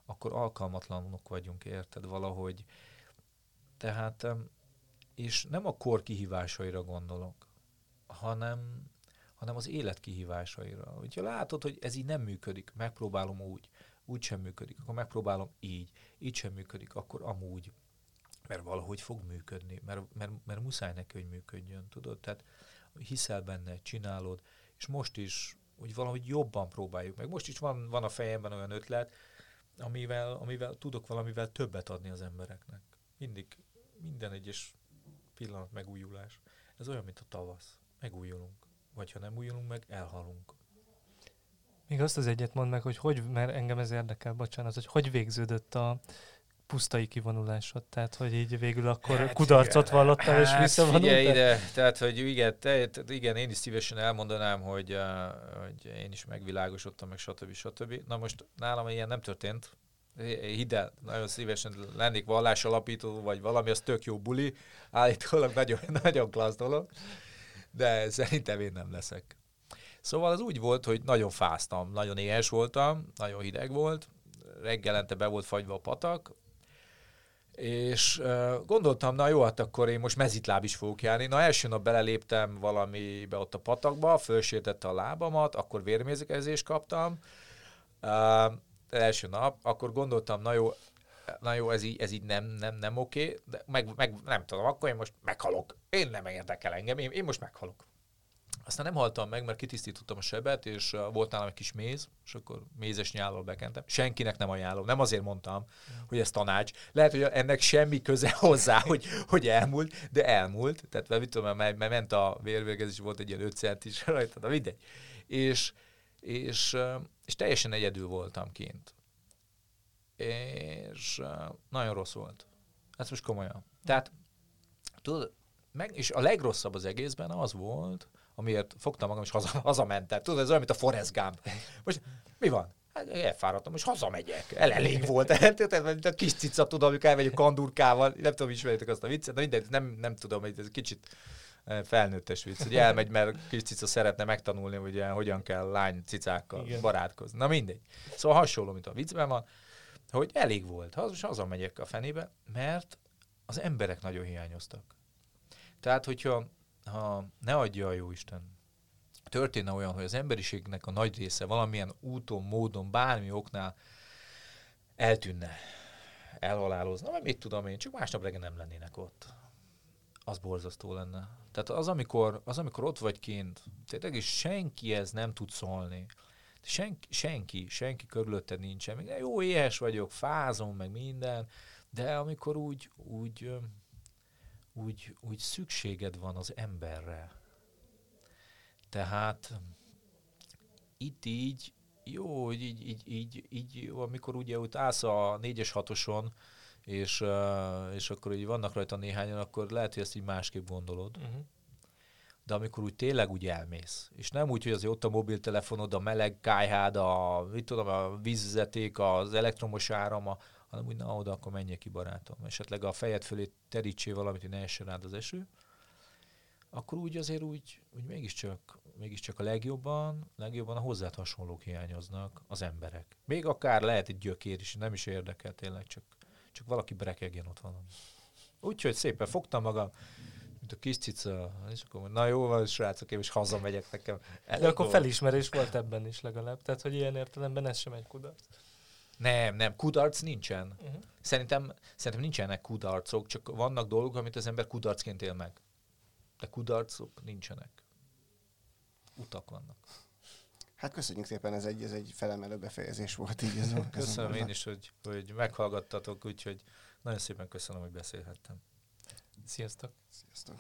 akkor alkalmatlanok vagyunk, érted valahogy. Tehát, és nem a kor kihívásaira gondolok, hanem, hanem az élet kihívásaira. Hogyha látod, hogy ez így nem működik, megpróbálom úgy, úgy sem működik, akkor megpróbálom így, így sem működik, akkor amúgy. Mert valahogy fog működni, mert, mert, mert muszáj neki, hogy működjön, tudod? Tehát hiszel benne, csinálod, és most is hogy valahogy jobban próbáljuk meg. Most is van, van a fejemben olyan ötlet, amivel, amivel tudok valamivel többet adni az embereknek. Mindig, minden egyes pillanat megújulás. Ez olyan, mint a tavasz. Megújulunk. Vagy ha nem újulunk meg, elhalunk. Még azt az egyet mondd meg, hogy hogy, mert engem ez érdekel, bocsánat, hogy hogy végződött a pusztai kivonulásod, tehát hogy így végül akkor hát kudarcot igen. vallottál hát és visszavonultál? Figyelj ide, tehát hogy igen, te, igen, én is szívesen elmondanám, hogy, uh, hogy én is megvilágosodtam, meg stb. stb. Na most nálam ilyen nem történt, hidd el, nagyon szívesen lennék alapító, vagy valami, az tök jó buli, állítólag nagyon, [LAUGHS] nagyon klassz dolog, de szerintem én nem leszek. Szóval az úgy volt, hogy nagyon fáztam, nagyon éhes voltam, nagyon hideg volt, reggelente be volt fagyva a patak, és uh, gondoltam, na jó, hát akkor én most mezitláb is fogok járni. Na első nap beleléptem valamibe ott a patakba, fölsértette a lábamat, akkor vérmérzékezést kaptam. Uh, első nap, akkor gondoltam, na jó, na jó, ez így, ez így nem, nem, nem oké, de meg, meg, nem tudom, akkor én most meghalok. Én nem érdekel engem, én, én most meghalok. Aztán nem haltam meg, mert kitisztítottam a sebet, és volt nálam egy kis méz, és akkor mézes nyállal bekentem. Senkinek nem ajánlom, nem azért mondtam, hogy ez tanács. Lehet, hogy ennek semmi köze [LAUGHS] hozzá, hogy, hogy elmúlt, de elmúlt. Tehát mit tudom, mert, mert ment a vérvérgezés, volt egy ilyen 5 centis [LAUGHS] rajta, de mindegy. És, és, és teljesen egyedül voltam kint. És nagyon rossz volt. Ez most komolyan. Tehát, tudod, meg, és a legrosszabb az egészben az volt, amiért fogtam magam, és haza, [LAUGHS] hazamentem. Tudod, ez olyan, mint a Forrest Gump. Most mi van? Hát elfáradtam, most hazamegyek. El elég volt. [LAUGHS] Tehát, mint a kis cica, tudom, amikor elmegyek kandurkával, nem tudom, ismeritek azt a viccet, de mindegy, nem, nem tudom, hogy ez kicsit eh, felnőttes vicc, hogy elmegy, mert kis cica szeretne megtanulni, hogy ugye, hogyan kell lány cicákkal Igen. barátkozni. Na mindegy. Szóval hasonló, mint a viccben van, hogy elég volt. Most hazamegyek a fenébe, mert az emberek nagyon hiányoztak. Tehát, hogyha ha ne adja a Jóisten, történne olyan, hogy az emberiségnek a nagy része valamilyen úton, módon, bármi oknál eltűnne, elhalálozna, vagy mit tudom én, csak másnap reggel nem lennének ott. Az borzasztó lenne. Tehát az, amikor, az, amikor ott vagy kint, tényleg is senki ez nem tud szólni. Senki, senki, senki körülötted nincsen. Még jó, éhes vagyok, fázom, meg minden, de amikor úgy, úgy úgy, úgy szükséged van az emberre. Tehát itt így, jó, hogy így, így, így, így, amikor ugye ott állsz a 4-es 6 és, és akkor így vannak rajta néhányan, akkor lehet, hogy ezt így másképp gondolod. Uh-huh. De amikor úgy tényleg úgy elmész, és nem úgy, hogy azért ott a mobiltelefonod, a meleg kájhád, a, mit tudom, a vízvezeték, az elektromos áram, a, hanem úgy, na oda, akkor menjek ki barátom. Esetleg a fejed fölé terítsé valamit, hogy ne essen rád az eső. Akkor úgy azért úgy, úgy mégiscsak, mégiscsak a legjobban, legjobban a hozzád hasonlók hiányoznak az emberek. Még akár lehet egy gyökér is, nem is érdekel tényleg, csak, csak valaki brekegjen ott valami. Úgyhogy szépen fogtam magam, Mint a kis cica, és akkor na jó van, srácok, én is hazamegyek nekem. De akkor felismerés volt ebben is legalább. Tehát, hogy ilyen értelemben ez sem egy kudarc. Nem, nem, kudarc nincsen. Uh-huh. Szerintem, szerintem nincsenek kudarcok, csak vannak dolgok, amit az ember kudarcként él meg. De kudarcok nincsenek. Utak vannak. Hát köszönjük szépen, ez egy, ez egy felemelő befejezés volt így. Ez [LAUGHS] Köszönöm én is, hogy, hogy meghallgattatok, úgyhogy nagyon szépen köszönöm, hogy beszélhettem. Sziasztok! Sziasztok.